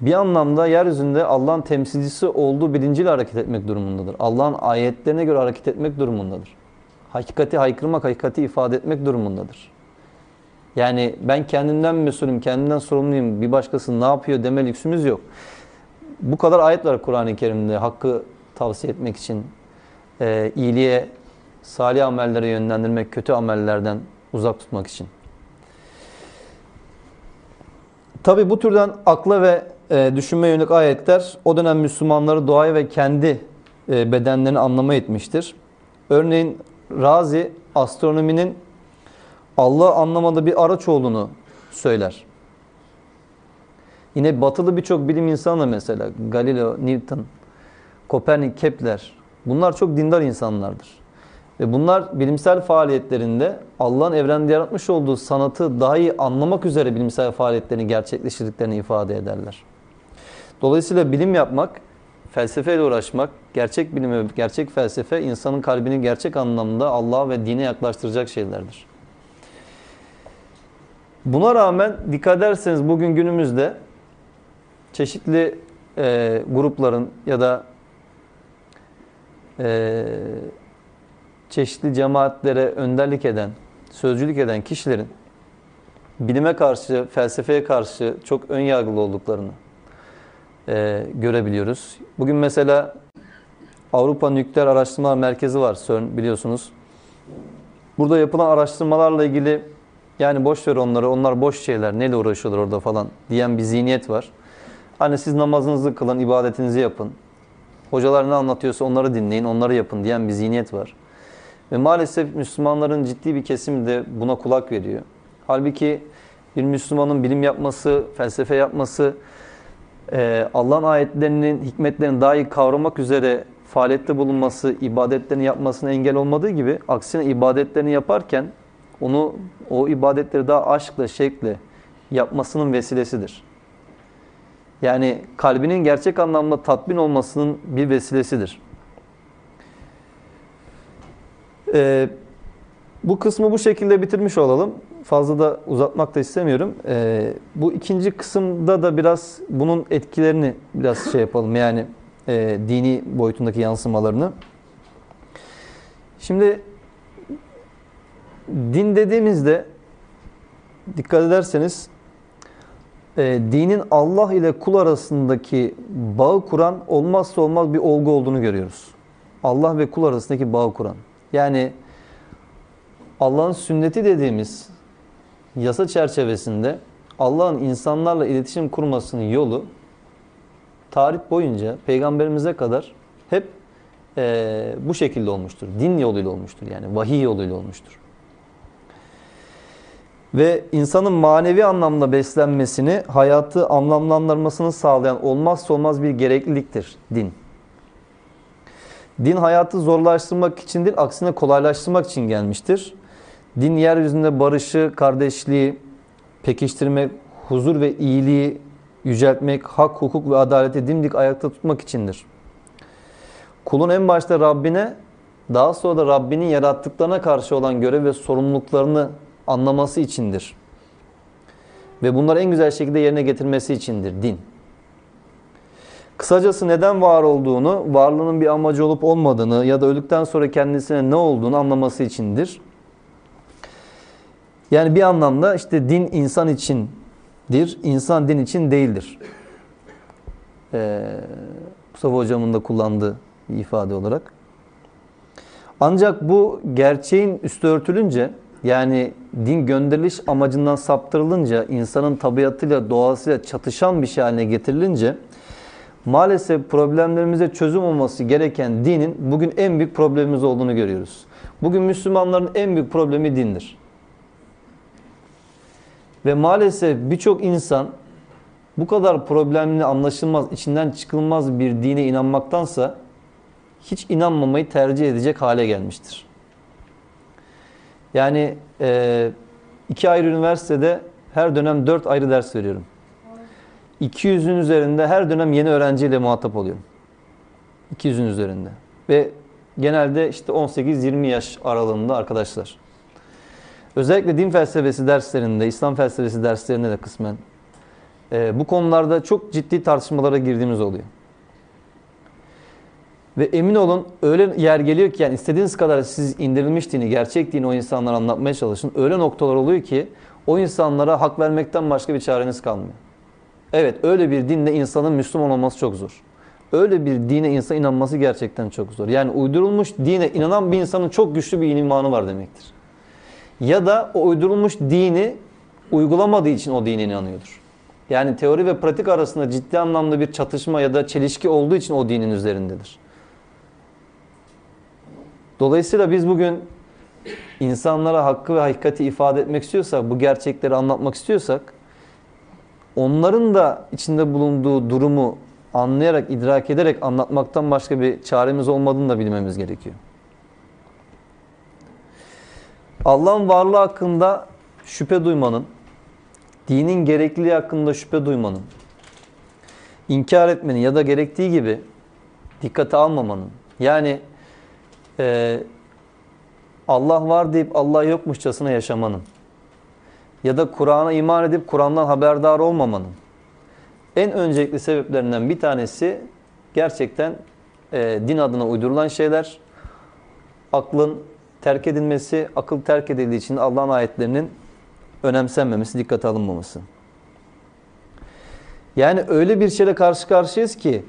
bir anlamda yeryüzünde Allah'ın temsilcisi olduğu bilinciyle hareket etmek durumundadır. Allah'ın ayetlerine göre hareket etmek durumundadır. Hakikati haykırmak, hakikati ifade etmek durumundadır. Yani ben kendimden mesulüm, kendimden sorumluyum, bir başkası ne yapıyor deme lüksümüz yok. Bu kadar ayet var Kur'an-ı Kerim'de hakkı tavsiye etmek için, e, iyiliğe, salih amellere yönlendirmek, kötü amellerden uzak tutmak için. Tabi bu türden akla ve e, düşünme yönelik ayetler o dönem Müslümanları doğayı ve kendi e, bedenlerini anlama etmiştir. Örneğin Razi astronominin Allah'ı anlamada bir araç olduğunu söyler. Yine batılı birçok bilim insanı mesela Galileo, Newton, Kopernik, Kepler bunlar çok dindar insanlardır. Ve bunlar bilimsel faaliyetlerinde Allah'ın evrende yaratmış olduğu sanatı daha iyi anlamak üzere bilimsel faaliyetlerini gerçekleştirdiklerini ifade ederler. Dolayısıyla bilim yapmak, felsefeyle uğraşmak, gerçek bilim ve gerçek felsefe insanın kalbini gerçek anlamda Allah'a ve dine yaklaştıracak şeylerdir. Buna rağmen dikkat ederseniz bugün günümüzde çeşitli e, grupların ya da e, çeşitli cemaatlere önderlik eden, sözcülük eden kişilerin bilime karşı, felsefeye karşı çok ön yargılı olduklarını e, görebiliyoruz. Bugün mesela Avrupa Nükleer Araştırmalar Merkezi var CERN biliyorsunuz. Burada yapılan araştırmalarla ilgili yani boş ver onları, onlar boş şeyler, neyle uğraşıyorlar orada falan diyen bir zihniyet var. Hani siz namazınızı kılın, ibadetinizi yapın. Hocalar ne anlatıyorsa onları dinleyin, onları yapın diyen bir zihniyet var. Ve maalesef Müslümanların ciddi bir kesimi de buna kulak veriyor. Halbuki bir Müslümanın bilim yapması, felsefe yapması, e, Allah'ın ayetlerinin, hikmetlerini daha iyi kavramak üzere faaliyette bulunması, ibadetlerini yapmasına engel olmadığı gibi aksine ibadetlerini yaparken onu o ibadetleri daha aşkla, şevkle yapmasının vesilesidir. Yani kalbinin gerçek anlamda tatmin olmasının bir vesilesidir. Ee, bu kısmı bu şekilde bitirmiş olalım. Fazla da uzatmak da istemiyorum. Ee, bu ikinci kısımda da biraz bunun etkilerini biraz şey yapalım. Yani e, dini boyutundaki yansımalarını. Şimdi din dediğimizde dikkat ederseniz e, dinin Allah ile kul arasındaki bağı kuran olmazsa olmaz bir olgu olduğunu görüyoruz. Allah ve kul arasındaki bağı kuran. Yani Allah'ın sünneti dediğimiz yasa çerçevesinde Allah'ın insanlarla iletişim kurmasının yolu tarih boyunca peygamberimize kadar hep e, bu şekilde olmuştur. Din yoluyla olmuştur yani vahiy yoluyla olmuştur. Ve insanın manevi anlamda beslenmesini, hayatı anlamlandırmasını sağlayan olmazsa olmaz bir gerekliliktir din. Din hayatı zorlaştırmak için değil, aksine kolaylaştırmak için gelmiştir. Din yeryüzünde barışı, kardeşliği pekiştirmek, huzur ve iyiliği yüceltmek, hak, hukuk ve adaleti dimdik ayakta tutmak içindir. Kulun en başta Rabbine, daha sonra da Rabbinin yarattıklarına karşı olan görev ve sorumluluklarını anlaması içindir. Ve bunları en güzel şekilde yerine getirmesi içindir din. Kısacası neden var olduğunu, varlığının bir amacı olup olmadığını ya da öldükten sonra kendisine ne olduğunu anlaması içindir. Yani bir anlamda işte din insan için dir, insan din için değildir. Ee, Mustafa hocamın da kullandığı bir ifade olarak. Ancak bu gerçeğin üstü örtülünce yani din gönderiliş amacından saptırılınca insanın tabiatıyla doğasıyla çatışan bir şey haline getirilince maalesef problemlerimize çözüm olması gereken dinin bugün en büyük problemimiz olduğunu görüyoruz. Bugün Müslümanların en büyük problemi dindir. Ve maalesef birçok insan bu kadar problemli, anlaşılmaz, içinden çıkılmaz bir dine inanmaktansa hiç inanmamayı tercih edecek hale gelmiştir. Yani iki ayrı üniversitede her dönem dört ayrı ders veriyorum. 200'ün üzerinde her dönem yeni öğrenciyle muhatap oluyorum. 200'ün üzerinde. Ve genelde işte 18-20 yaş aralığında arkadaşlar. Özellikle din felsefesi derslerinde, İslam felsefesi derslerinde de kısmen e, bu konularda çok ciddi tartışmalara girdiğimiz oluyor. Ve emin olun öyle yer geliyor ki yani istediğiniz kadar siz indirilmiş dini, gerçek dini o insanlara anlatmaya çalışın. Öyle noktalar oluyor ki o insanlara hak vermekten başka bir çareniz kalmıyor. Evet öyle bir dinle insanın Müslüman olması çok zor. Öyle bir dine insan inanması gerçekten çok zor. Yani uydurulmuş dine inanan bir insanın çok güçlü bir imanı var demektir. Ya da o uydurulmuş dini uygulamadığı için o dine inanıyordur. Yani teori ve pratik arasında ciddi anlamda bir çatışma ya da çelişki olduğu için o dinin üzerindedir. Dolayısıyla biz bugün insanlara hakkı ve hakikati ifade etmek istiyorsak, bu gerçekleri anlatmak istiyorsak, onların da içinde bulunduğu durumu anlayarak, idrak ederek anlatmaktan başka bir çaremiz olmadığını da bilmemiz gerekiyor. Allah'ın varlığı hakkında şüphe duymanın, dinin gerekliliği hakkında şüphe duymanın, inkar etmenin ya da gerektiği gibi dikkate almamanın, yani e, Allah var deyip Allah yokmuşçasına yaşamanın ya da Kur'an'a iman edip Kur'an'dan haberdar olmamanın en öncelikli sebeplerinden bir tanesi gerçekten e, din adına uydurulan şeyler, aklın terk edilmesi, akıl terk edildiği için Allah'ın ayetlerinin önemsenmemesi, dikkate alınmaması. Yani öyle bir şeyle karşı karşıyayız ki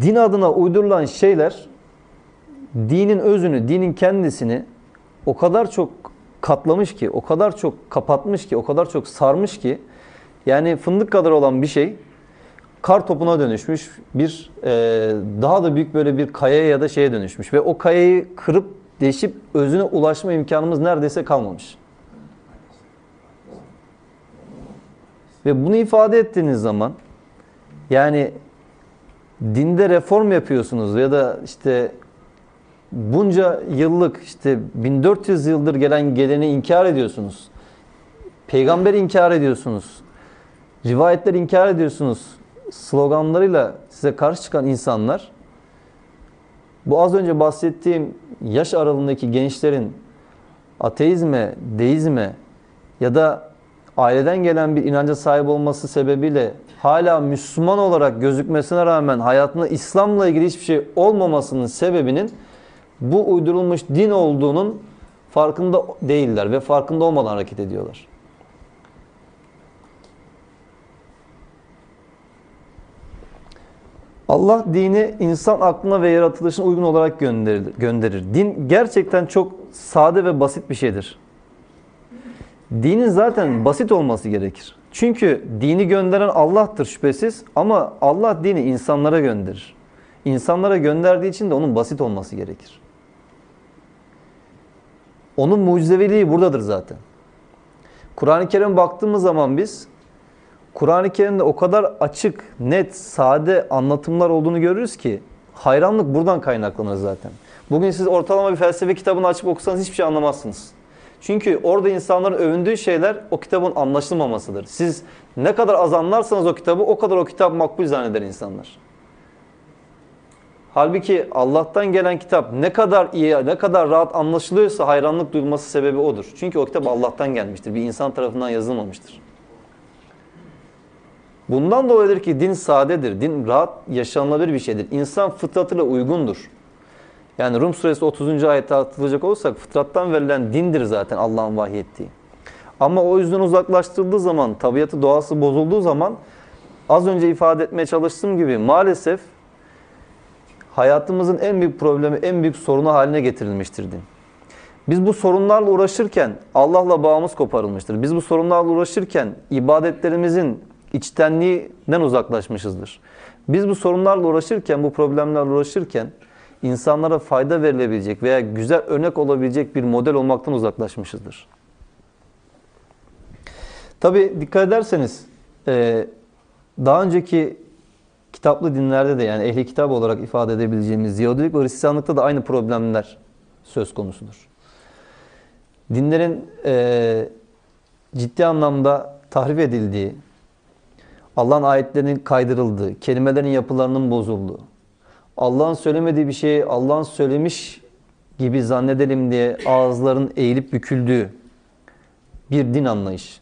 din adına uydurulan şeyler dinin özünü, dinin kendisini o kadar çok katlamış ki, o kadar çok kapatmış ki, o kadar çok sarmış ki yani fındık kadar olan bir şey kar topuna dönüşmüş, bir e, daha da büyük böyle bir kayaya ya da şeye dönüşmüş ve o kayayı kırıp deşip özüne ulaşma imkanımız neredeyse kalmamış. Ve bunu ifade ettiğiniz zaman yani dinde reform yapıyorsunuz ya da işte bunca yıllık işte 1400 yıldır gelen geleni inkar ediyorsunuz. Peygamber inkar ediyorsunuz. Rivayetler inkar ediyorsunuz. Sloganlarıyla size karşı çıkan insanlar bu az önce bahsettiğim yaş aralığındaki gençlerin ateizme, deizme ya da aileden gelen bir inanca sahip olması sebebiyle hala Müslüman olarak gözükmesine rağmen hayatında İslam'la ilgili hiçbir şey olmamasının sebebinin bu uydurulmuş din olduğunun farkında değiller ve farkında olmadan hareket ediyorlar. Allah dini insan aklına ve yaratılışına uygun olarak gönderir, gönderir. Din gerçekten çok sade ve basit bir şeydir. Dinin zaten basit olması gerekir. Çünkü dini gönderen Allah'tır şüphesiz ama Allah dini insanlara gönderir. İnsanlara gönderdiği için de onun basit olması gerekir. Onun mucizeviliği buradadır zaten. Kur'an-ı Kerim baktığımız zaman biz Kur'an-ı Kerim'de o kadar açık, net, sade anlatımlar olduğunu görürüz ki hayranlık buradan kaynaklanır zaten. Bugün siz ortalama bir felsefe kitabını açıp okusanız hiçbir şey anlamazsınız. Çünkü orada insanların övündüğü şeyler o kitabın anlaşılmamasıdır. Siz ne kadar az anlarsanız o kitabı o kadar o kitap makbul zanneder insanlar. Halbuki Allah'tan gelen kitap ne kadar iyi, ne kadar rahat anlaşılıyorsa hayranlık duyulması sebebi odur. Çünkü o kitap Allah'tan gelmiştir. Bir insan tarafından yazılmamıştır. Bundan dolayıdır ki din sadedir. Din rahat yaşanılabilir bir şeydir. İnsan fıtratıyla uygundur. Yani Rum suresi 30. ayette hatırlayacak olursak fıtrattan verilen dindir zaten Allah'ın vahyettiği. Ama o yüzden uzaklaştırıldığı zaman, tabiatı doğası bozulduğu zaman az önce ifade etmeye çalıştığım gibi maalesef hayatımızın en büyük problemi, en büyük sorunu haline getirilmiştir din. Biz bu sorunlarla uğraşırken Allah'la bağımız koparılmıştır. Biz bu sorunlarla uğraşırken ibadetlerimizin içtenliğinden uzaklaşmışızdır. Biz bu sorunlarla uğraşırken, bu problemlerle uğraşırken insanlara fayda verilebilecek veya güzel örnek olabilecek bir model olmaktan uzaklaşmışızdır. Tabi dikkat ederseniz daha önceki kitaplı dinlerde de yani ehli kitap olarak ifade edebileceğimiz Yahudilik ve Hristiyanlıkta da aynı problemler söz konusudur. Dinlerin e, ciddi anlamda tahrif edildiği, Allah'ın ayetlerinin kaydırıldığı, kelimelerin yapılarının bozulduğu, Allah'ın söylemediği bir şeyi Allah'ın söylemiş gibi zannedelim diye ağızların eğilip büküldüğü bir din anlayışı.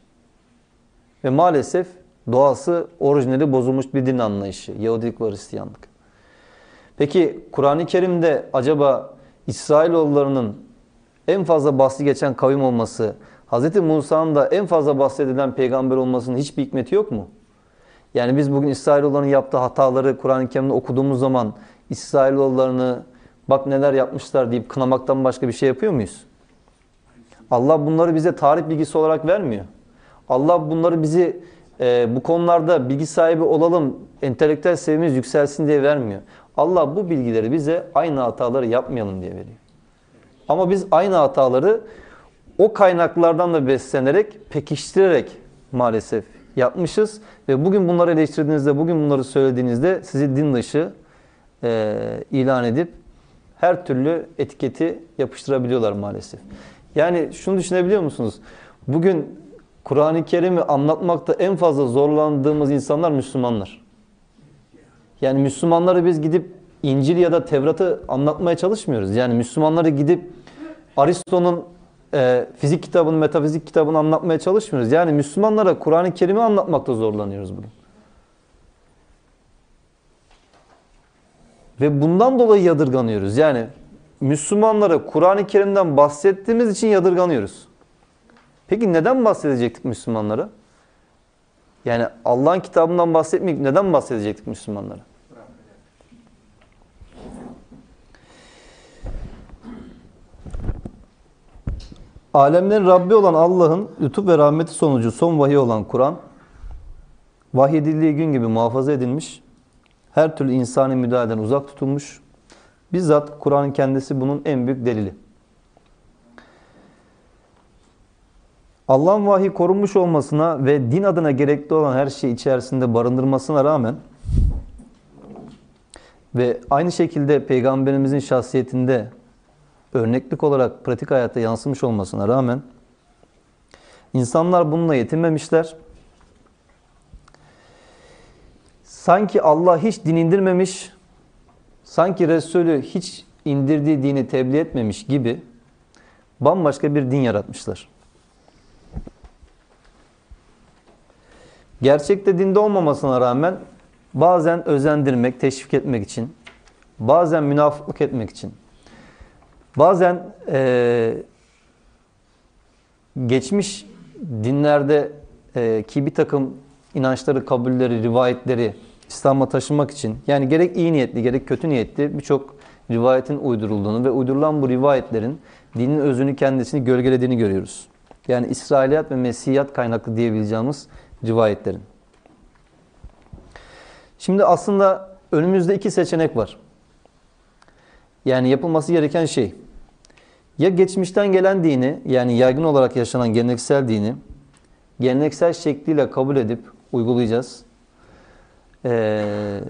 Ve maalesef doğası orijinali bozulmuş bir din anlayışı. Yahudilik ve Hristiyanlık. Peki Kur'an-ı Kerim'de acaba İsrailoğullarının en fazla bahsi geçen kavim olması, Hz. Musa'nın da en fazla bahsedilen peygamber olmasının hiçbir hikmeti yok mu? Yani biz bugün İsrailoğullarının yaptığı hataları Kur'an-ı Kerim'de okuduğumuz zaman İsrailoğullarını bak neler yapmışlar deyip kınamaktan başka bir şey yapıyor muyuz? Allah bunları bize tarih bilgisi olarak vermiyor. Allah bunları bizi e, bu konularda bilgi sahibi olalım, entelektüel seviyemiz yükselsin diye vermiyor. Allah bu bilgileri bize aynı hataları yapmayalım diye veriyor. Ama biz aynı hataları o kaynaklardan da beslenerek, pekiştirerek maalesef yapmışız. Ve bugün bunları eleştirdiğinizde, bugün bunları söylediğinizde sizi din dışı e, ilan edip her türlü etiketi yapıştırabiliyorlar maalesef. Yani şunu düşünebiliyor musunuz? Bugün Kur'an-ı Kerim'i anlatmakta en fazla zorlandığımız insanlar Müslümanlar. Yani Müslümanları biz gidip İncil ya da Tevrat'ı anlatmaya çalışmıyoruz. Yani Müslümanları gidip Aristo'nun e, fizik kitabını, metafizik kitabını anlatmaya çalışmıyoruz. Yani Müslümanlara Kur'an-ı Kerim'i anlatmakta zorlanıyoruz bugün. Ve bundan dolayı yadırganıyoruz. Yani Müslümanlara Kur'an-ı Kerim'den bahsettiğimiz için yadırganıyoruz. Peki neden bahsedecektik Müslümanlara? Yani Allah'ın kitabından bahsetmeyip neden bahsedecektik Müslümanlara? Alemlerin Rabbi olan Allah'ın lütuf ve rahmeti sonucu son vahiy olan Kur'an, vahyedildiği gün gibi muhafaza edilmiş, her türlü insani müdahaleden uzak tutulmuş, bizzat Kur'an'ın kendisi bunun en büyük delili. Allah'ın vahiy korunmuş olmasına ve din adına gerekli olan her şeyi içerisinde barındırmasına rağmen ve aynı şekilde Peygamberimizin şahsiyetinde örneklik olarak pratik hayata yansımış olmasına rağmen insanlar bununla yetinmemişler. Sanki Allah hiç din indirmemiş, sanki Resulü hiç indirdiği dini tebliğ etmemiş gibi bambaşka bir din yaratmışlar. Gerçekte dinde olmamasına rağmen bazen özendirmek, teşvik etmek için, bazen münafıklık etmek için, bazen e, geçmiş dinlerde e, ki bir takım inançları, kabulleri, rivayetleri İslam'a taşımak için yani gerek iyi niyetli gerek kötü niyetli birçok rivayetin uydurulduğunu ve uydurulan bu rivayetlerin dinin özünü kendisini gölgelediğini görüyoruz. Yani İsrailiyat ve Mesihiyat kaynaklı diyebileceğimiz rivayetlerin. Şimdi aslında önümüzde iki seçenek var. Yani yapılması gereken şey ya geçmişten gelen dini yani yaygın olarak yaşanan geleneksel dini geleneksel şekliyle kabul edip uygulayacağız. Ee,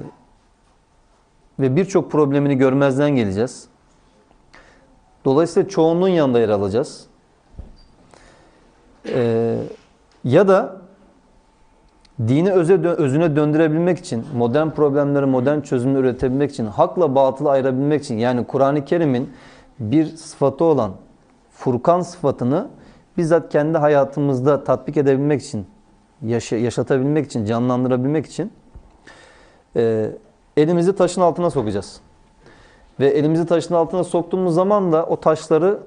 ve birçok problemini görmezden geleceğiz. Dolayısıyla çoğunluğun yanında yer alacağız. Ee, ya da dini öze, özüne döndürebilmek için, modern problemleri, modern çözümler üretebilmek için, hakla batılı ayırabilmek için yani Kur'an-ı Kerim'in bir sıfatı olan Furkan sıfatını bizzat kendi hayatımızda tatbik edebilmek için, yaşa, yaşatabilmek için, canlandırabilmek için e, elimizi taşın altına sokacağız. Ve elimizi taşın altına soktuğumuz zaman da o taşları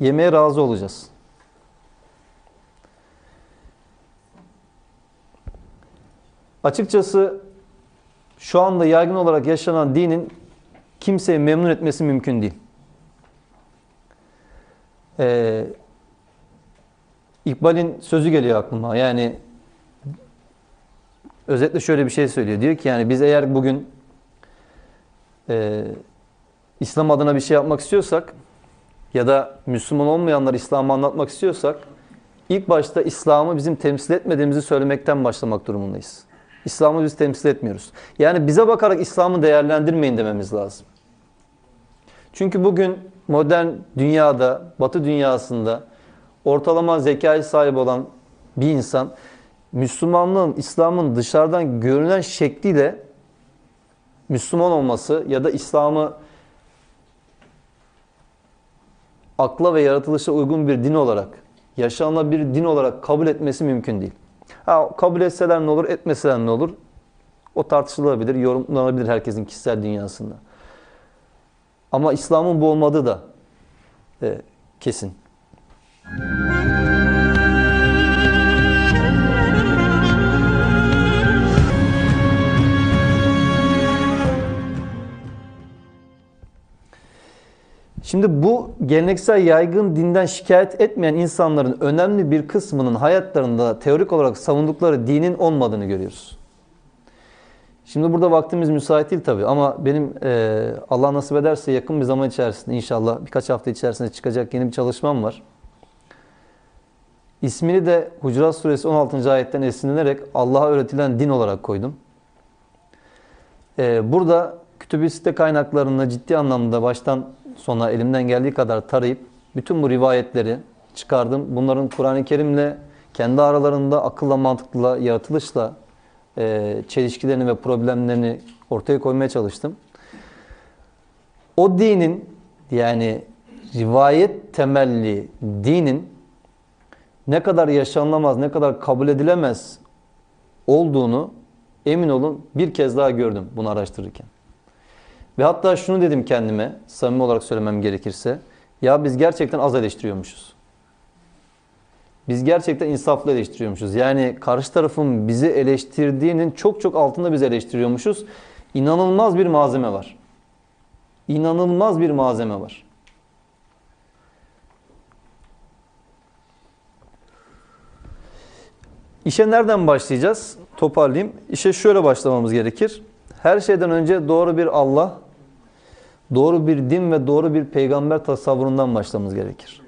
yemeye razı olacağız. Açıkçası şu anda yaygın olarak yaşanan dinin kimseyi memnun etmesi mümkün değil. Ee, İkbal'in sözü geliyor aklıma. Yani özetle şöyle bir şey söylüyor. Diyor ki yani biz eğer bugün e, İslam adına bir şey yapmak istiyorsak ya da Müslüman olmayanlar İslam'ı anlatmak istiyorsak ilk başta İslam'ı bizim temsil etmediğimizi söylemekten başlamak durumundayız. İslam'ı biz temsil etmiyoruz. Yani bize bakarak İslam'ı değerlendirmeyin dememiz lazım. Çünkü bugün modern dünyada, batı dünyasında ortalama zekaya sahip olan bir insan Müslümanlığın, İslam'ın dışarıdan görünen şekliyle Müslüman olması ya da İslam'ı akla ve yaratılışa uygun bir din olarak, yaşanabilir bir din olarak kabul etmesi mümkün değil. Ha, kabul etseler ne olur, etmeseler ne olur? O tartışılabilir, yorumlanabilir herkesin kişisel dünyasında. Ama İslam'ın bu olmadığı da e, kesin. Şimdi bu geleneksel yaygın dinden şikayet etmeyen insanların önemli bir kısmının hayatlarında teorik olarak savundukları dinin olmadığını görüyoruz. Şimdi burada vaktimiz müsait değil tabii ama benim e, Allah nasip ederse yakın bir zaman içerisinde inşallah birkaç hafta içerisinde çıkacak yeni bir çalışmam var. İsmini de Hucurat Suresi 16. ayetten esinlenerek Allah'a öğretilen din olarak koydum. E, burada kütüb-i site kaynaklarını ciddi anlamda baştan sona elimden geldiği kadar tarayıp bütün bu rivayetleri çıkardım. Bunların Kur'an-ı Kerim'le kendi aralarında akılla, mantıkla, yaratılışla e, çelişkilerini ve problemlerini ortaya koymaya çalıştım. O dinin yani rivayet temelli dinin ne kadar yaşanılamaz, ne kadar kabul edilemez olduğunu emin olun bir kez daha gördüm bunu araştırırken. Ve hatta şunu dedim kendime, samimi olarak söylemem gerekirse, ya biz gerçekten az eleştiriyormuşuz. Biz gerçekten insaflı eleştiriyormuşuz. Yani karşı tarafın bizi eleştirdiğinin çok çok altında biz eleştiriyormuşuz. İnanılmaz bir malzeme var. İnanılmaz bir malzeme var. İşe nereden başlayacağız? Toparlayayım. İşe şöyle başlamamız gerekir. Her şeyden önce doğru bir Allah, doğru bir din ve doğru bir peygamber tasavvurundan başlamamız gerekir.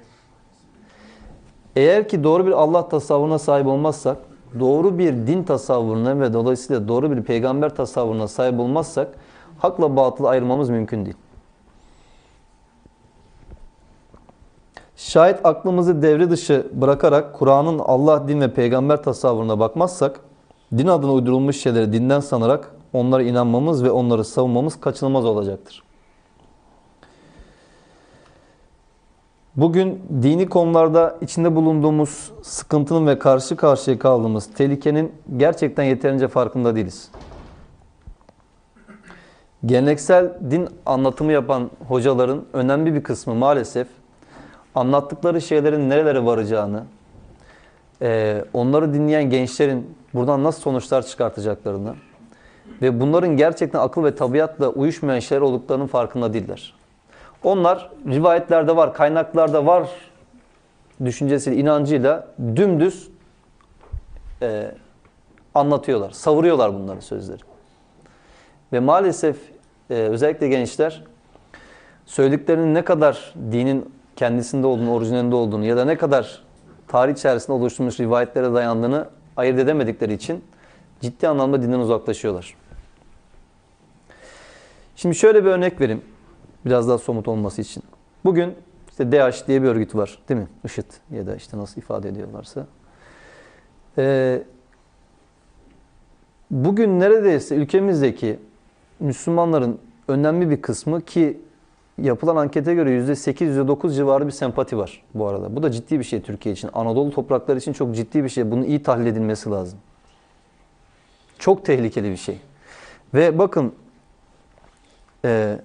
Eğer ki doğru bir Allah tasavvuruna sahip olmazsak, doğru bir din tasavvuruna ve dolayısıyla doğru bir peygamber tasavvuruna sahip olmazsak, hakla batılı ayırmamız mümkün değil. Şayet aklımızı devre dışı bırakarak Kur'an'ın Allah, din ve peygamber tasavvuruna bakmazsak, din adına uydurulmuş şeyleri dinden sanarak onlara inanmamız ve onları savunmamız kaçınılmaz olacaktır. Bugün dini konularda içinde bulunduğumuz sıkıntının ve karşı karşıya kaldığımız tehlikenin gerçekten yeterince farkında değiliz. Geleneksel din anlatımı yapan hocaların önemli bir kısmı maalesef anlattıkları şeylerin nerelere varacağını, onları dinleyen gençlerin buradan nasıl sonuçlar çıkartacaklarını ve bunların gerçekten akıl ve tabiatla uyuşmayan şeyler olduklarının farkında değiller. Onlar rivayetlerde var, kaynaklarda var düşüncesiyle, inancıyla dümdüz e, anlatıyorlar, savuruyorlar bunların sözleri. Ve maalesef e, özellikle gençler söylediklerinin ne kadar dinin kendisinde olduğunu, orijinalinde olduğunu ya da ne kadar tarih içerisinde oluşturmuş rivayetlere dayandığını ayırt edemedikleri için ciddi anlamda dinden uzaklaşıyorlar. Şimdi şöyle bir örnek vereyim. Biraz daha somut olması için. Bugün işte DH diye bir örgüt var değil mi? IŞİD ya da işte nasıl ifade ediyorlarsa. Ee, bugün neredeyse ülkemizdeki Müslümanların önemli bir kısmı ki yapılan ankete göre %8, %9 civarı bir sempati var bu arada. Bu da ciddi bir şey Türkiye için. Anadolu toprakları için çok ciddi bir şey. Bunun iyi tahlil edilmesi lazım. Çok tehlikeli bir şey. Ve bakın e,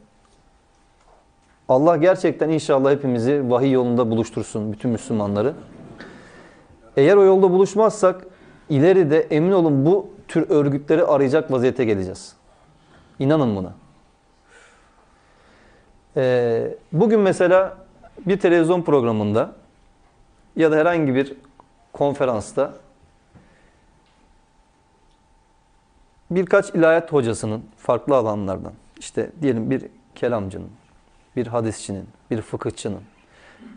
Allah gerçekten inşallah hepimizi vahiy yolunda buluştursun bütün Müslümanları. Eğer o yolda buluşmazsak ileride emin olun bu tür örgütleri arayacak vaziyete geleceğiz. İnanın buna. Ee, bugün mesela bir televizyon programında ya da herhangi bir konferansta birkaç ilahiyat hocasının farklı alanlardan işte diyelim bir kelamcının, bir hadisçinin, bir fıkıhçının,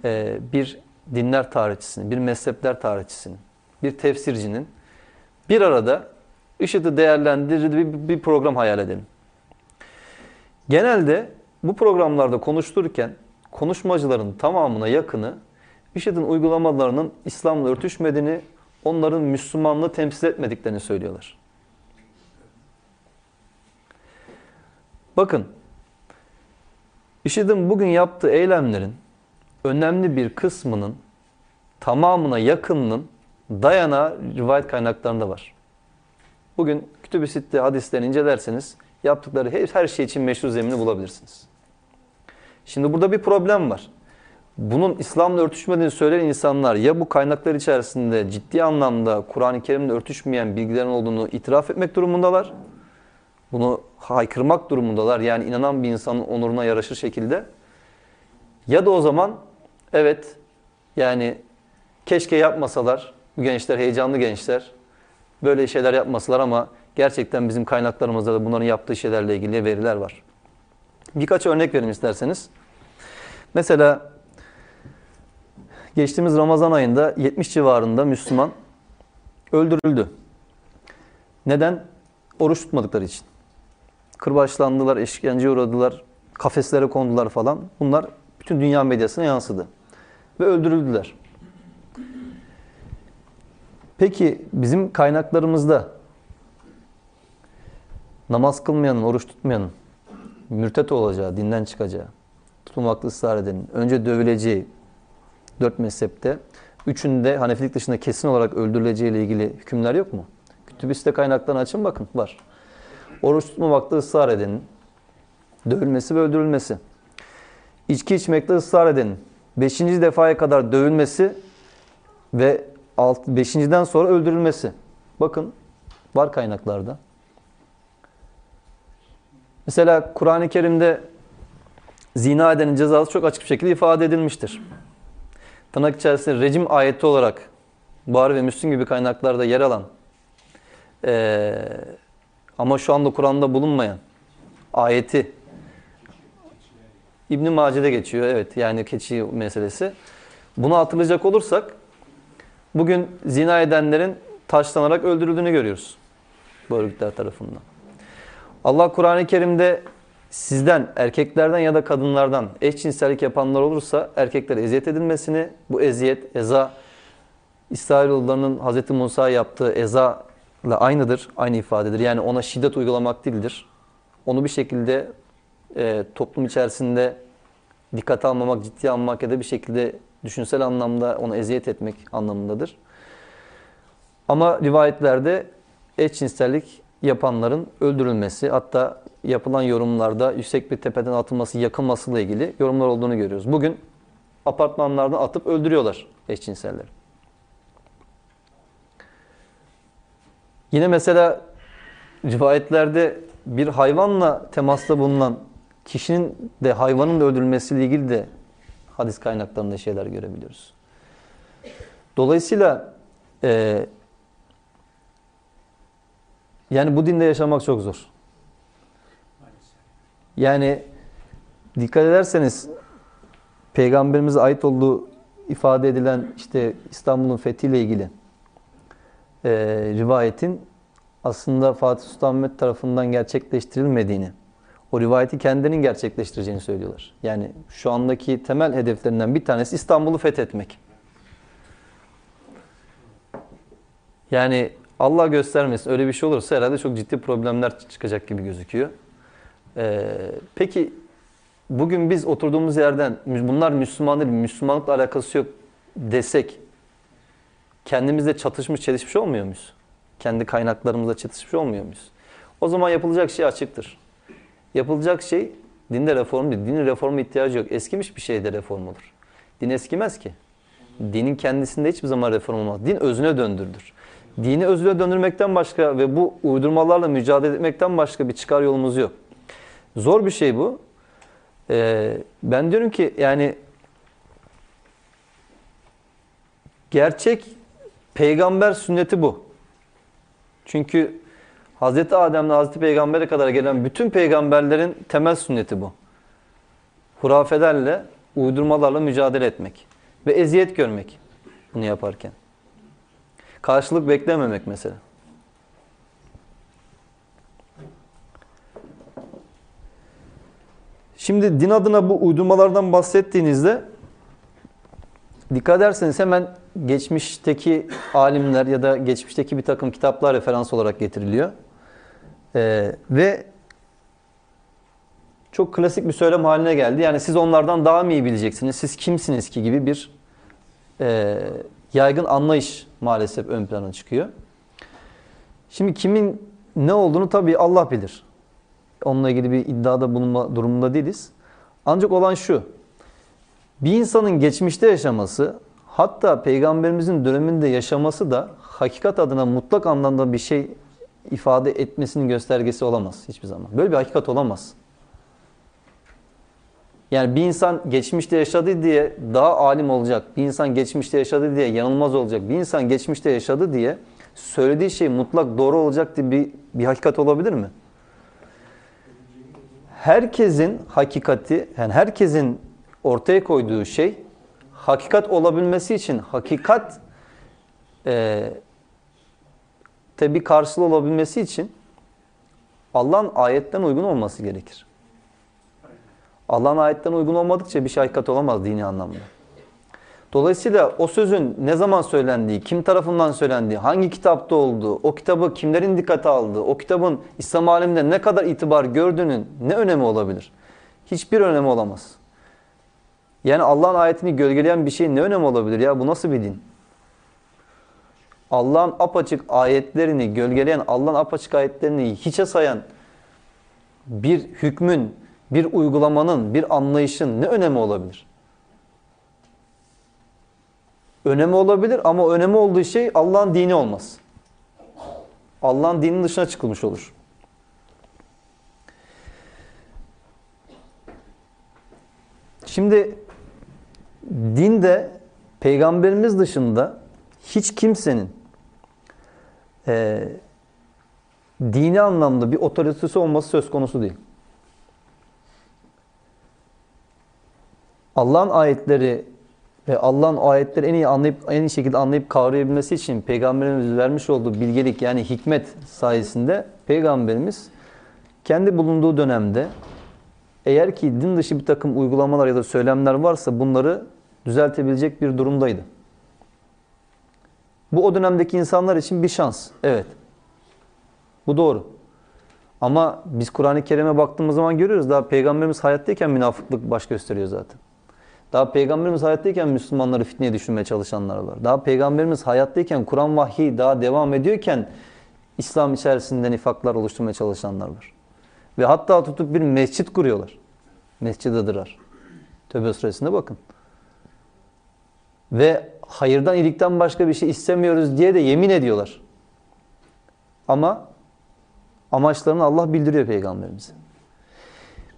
e, bir dinler tarihçisinin, bir mezhepler tarihçisinin, bir tefsircinin bir arada IŞİD'i değerlendirdiği bir, program hayal edelim. Genelde bu programlarda konuştururken konuşmacıların tamamına yakını IŞİD'in uygulamalarının İslam'la örtüşmediğini, onların Müslümanlığı temsil etmediklerini söylüyorlar. Bakın, IŞİD'in bugün yaptığı eylemlerin önemli bir kısmının tamamına yakınının dayanağı rivayet kaynaklarında var. Bugün Kütüb-i Sitte hadislerini incelerseniz yaptıkları her, her şey için meşru zemini bulabilirsiniz. Şimdi burada bir problem var. Bunun İslam'la örtüşmediğini söyleyen insanlar ya bu kaynaklar içerisinde ciddi anlamda Kur'an-ı Kerim'le örtüşmeyen bilgilerin olduğunu itiraf etmek durumundalar. Bunu haykırmak durumundalar. Yani inanan bir insanın onuruna yaraşır şekilde. Ya da o zaman evet yani keşke yapmasalar. Bu gençler heyecanlı gençler. Böyle şeyler yapmasalar ama gerçekten bizim kaynaklarımızda da bunların yaptığı şeylerle ilgili veriler var. Birkaç örnek vereyim isterseniz. Mesela geçtiğimiz Ramazan ayında 70 civarında Müslüman öldürüldü. Neden? Oruç tutmadıkları için. Kırbaçlandılar, işkenceye uğradılar, kafeslere kondular falan. Bunlar bütün dünya medyasına yansıdı. Ve öldürüldüler. Peki bizim kaynaklarımızda namaz kılmayanın, oruç tutmayanın mürtet olacağı, dinden çıkacağı, tutulmakta ısrar edenin, önce dövüleceği dört mezhepte, üçünde Hanefilik dışında kesin olarak öldürüleceği ile ilgili hükümler yok mu? Kütüb-i kaynaklarını açın bakın, var. Oruç tutmamakta ısrar edenin, dövülmesi ve öldürülmesi. İçki içmekte ısrar edenin, beşinci defaya kadar dövülmesi ve alt, beşinciden sonra öldürülmesi. Bakın, var kaynaklarda. Mesela Kur'an-ı Kerim'de zina edenin cezası çok açık bir şekilde ifade edilmiştir. Tırnak içerisinde rejim ayeti olarak Buhari ve Müslim gibi kaynaklarda yer alan ee, ama şu anda Kur'an'da bulunmayan ayeti İbn-i Mace'de geçiyor. Evet yani keçi meselesi. Bunu hatırlayacak olursak bugün zina edenlerin taşlanarak öldürüldüğünü görüyoruz. Bu örgütler tarafından. Allah Kur'an-ı Kerim'de sizden, erkeklerden ya da kadınlardan eşcinsellik yapanlar olursa erkeklere eziyet edilmesini, bu eziyet, eza, İsrailoğullarının Hz. Musa yaptığı eza aynıdır, aynı ifadedir. Yani ona şiddet uygulamak değildir. Onu bir şekilde e, toplum içerisinde dikkate almamak, ciddiye almak ya da bir şekilde düşünsel anlamda ona eziyet etmek anlamındadır. Ama rivayetlerde eşcinsellik yapanların öldürülmesi, hatta yapılan yorumlarda yüksek bir tepeden atılması, yakılmasıyla ilgili yorumlar olduğunu görüyoruz. Bugün apartmanlardan atıp öldürüyorlar eşcinselleri. Yine mesela rivayetlerde bir hayvanla temasta bulunan kişinin de hayvanın da öldürülmesiyle ilgili de hadis kaynaklarında şeyler görebiliyoruz. Dolayısıyla e, yani bu dinde yaşamak çok zor. Yani dikkat ederseniz peygamberimize ait olduğu ifade edilen işte İstanbul'un fethiyle ilgili e, rivayetin aslında Fatih Sultan Mehmet tarafından gerçekleştirilmediğini, o rivayeti kendinin gerçekleştireceğini söylüyorlar. Yani şu andaki temel hedeflerinden bir tanesi İstanbul'u fethetmek. Yani Allah göstermesin öyle bir şey olursa herhalde çok ciddi problemler çıkacak gibi gözüküyor. Ee, peki bugün biz oturduğumuz yerden bunlar Müslüman değil, Müslümanlıkla alakası yok desek kendimizle çatışmış, çelişmiş olmuyor muyuz? Kendi kaynaklarımızla çatışmış olmuyor muyuz? O zaman yapılacak şey açıktır. Yapılacak şey dinde reform değil. Dinin reforma ihtiyacı yok. Eskimiş bir şeyde reform olur. Din eskimez ki. Dinin kendisinde hiçbir zaman reform olmaz. Din özüne döndürdür. dini özüne döndürmekten başka ve bu uydurmalarla mücadele etmekten başka bir çıkar yolumuz yok. Zor bir şey bu. Ee, ben diyorum ki yani gerçek peygamber sünneti bu. Çünkü Hz. Adem'le Hz. Peygamber'e kadar gelen bütün peygamberlerin temel sünneti bu. Hurafelerle, uydurmalarla mücadele etmek ve eziyet görmek bunu yaparken. Karşılık beklememek mesela. Şimdi din adına bu uydurmalardan bahsettiğinizde dikkat ederseniz hemen geçmişteki alimler ya da geçmişteki bir takım kitaplar referans olarak getiriliyor. Ee, ve çok klasik bir söylem haline geldi. Yani siz onlardan daha mı iyi bileceksiniz? Siz kimsiniz ki gibi bir e, yaygın anlayış maalesef ön plana çıkıyor. Şimdi kimin ne olduğunu tabii Allah bilir. Onunla ilgili bir iddiada bulunma durumunda değiliz. Ancak olan şu. Bir insanın geçmişte yaşaması, hatta peygamberimizin döneminde yaşaması da hakikat adına mutlak anlamda bir şey ifade etmesinin göstergesi olamaz hiçbir zaman. Böyle bir hakikat olamaz. Yani bir insan geçmişte yaşadı diye daha alim olacak, bir insan geçmişte yaşadı diye yanılmaz olacak, bir insan geçmişte yaşadı diye söylediği şey mutlak doğru olacak diye bir, bir hakikat olabilir mi? Herkesin hakikati, yani herkesin ortaya koyduğu şey hakikat olabilmesi için hakikat e, tabi karşılığı olabilmesi için Allah'ın ayetten uygun olması gerekir. Allah'ın ayetten uygun olmadıkça bir şey hakikat olamaz dini anlamda. Dolayısıyla o sözün ne zaman söylendiği, kim tarafından söylendiği, hangi kitapta olduğu, o kitabı kimlerin dikkate aldığı, o kitabın İslam aleminde ne kadar itibar gördüğünün ne önemi olabilir? Hiçbir önemi olamaz. Yani Allah'ın ayetini gölgeleyen bir şeyin ne önemi olabilir ya? Bu nasıl bir din? Allah'ın apaçık ayetlerini gölgeleyen, Allah'ın apaçık ayetlerini hiçe sayan bir hükmün, bir uygulamanın, bir anlayışın ne önemi olabilir? Önemi olabilir ama önemi olduğu şey Allah'ın dini olmaz. Allah'ın dininin dışına çıkılmış olur. Şimdi dinde peygamberimiz dışında hiç kimsenin e, dini anlamda bir otoritesi olması söz konusu değil. Allah'ın ayetleri ve Allah'ın ayetleri en iyi anlayıp en iyi şekilde anlayıp kavrayabilmesi için peygamberimiz vermiş olduğu bilgelik yani hikmet sayesinde peygamberimiz kendi bulunduğu dönemde eğer ki din dışı bir takım uygulamalar ya da söylemler varsa bunları düzeltebilecek bir durumdaydı. Bu o dönemdeki insanlar için bir şans. Evet. Bu doğru. Ama biz Kur'an-ı Kerim'e baktığımız zaman görüyoruz daha peygamberimiz hayattayken münafıklık baş gösteriyor zaten. Daha peygamberimiz hayattayken Müslümanları fitneye düşürmeye çalışanlar var. Daha peygamberimiz hayattayken Kur'an vahyi daha devam ediyorken İslam içerisinde nifaklar oluşturmaya çalışanlar var. Ve hatta tutup bir mescit kuruyorlar. Mescid Adırar. Tövbe suresine bakın. Ve hayırdan iyilikten başka bir şey istemiyoruz diye de yemin ediyorlar. Ama amaçlarını Allah bildiriyor peygamberimize.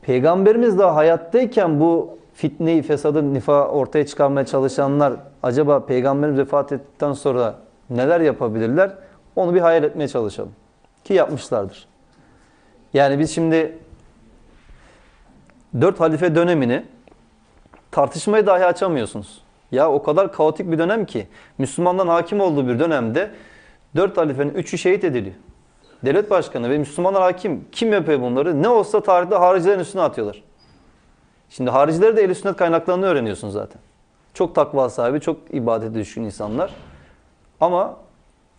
Peygamberimiz daha hayattayken bu fitneyi, fesadı, nifa ortaya çıkarmaya çalışanlar acaba peygamberimiz vefat ettikten sonra neler yapabilirler? Onu bir hayal etmeye çalışalım. Ki yapmışlardır. Yani biz şimdi dört halife dönemini tartışmayı dahi açamıyorsunuz. Ya o kadar kaotik bir dönem ki Müslümanların hakim olduğu bir dönemde dört halifenin üçü şehit ediliyor. Devlet başkanı ve Müslümanlar hakim. Kim yapıyor bunları? Ne olsa tarihte haricilerin üstüne atıyorlar. Şimdi haricileri de el sünnet kaynaklarını öğreniyorsun zaten. Çok takva sahibi, çok ibadete düşkün insanlar. Ama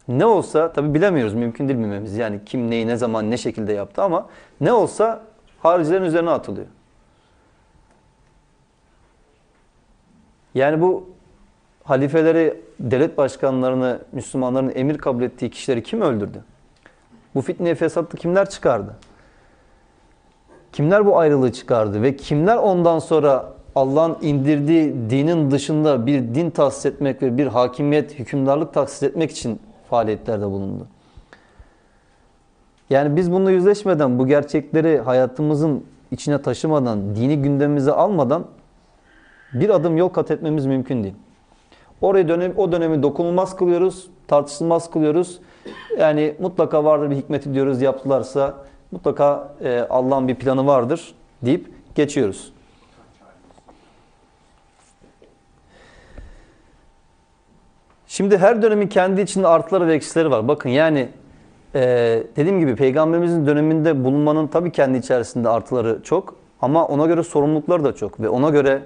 ne olsa tabi bilemiyoruz mümkün değil bilmemiz. Yani kim neyi ne zaman ne şekilde yaptı ama ne olsa haricilerin üzerine atılıyor. Yani bu halifeleri, devlet başkanlarını, Müslümanların emir kabul ettiği kişileri kim öldürdü? Bu fitne fesatlı kimler çıkardı? Kimler bu ayrılığı çıkardı ve kimler ondan sonra Allah'ın indirdiği dinin dışında bir din tahsis etmek ve bir hakimiyet, hükümdarlık tahsis etmek için faaliyetlerde bulundu. Yani biz bununla yüzleşmeden, bu gerçekleri hayatımızın içine taşımadan, dini gündemimize almadan bir adım yol kat etmemiz mümkün değil. Oraya dönem, o dönemi dokunulmaz kılıyoruz, tartışılmaz kılıyoruz. Yani mutlaka vardır bir hikmeti diyoruz yaptılarsa mutlaka e, Allah'ın bir planı vardır deyip geçiyoruz. Şimdi her dönemin kendi içinde artıları ve eksileri var. Bakın yani e, dediğim gibi peygamberimizin döneminde bulunmanın tabii kendi içerisinde artıları çok ama ona göre sorumlulukları da çok ve ona göre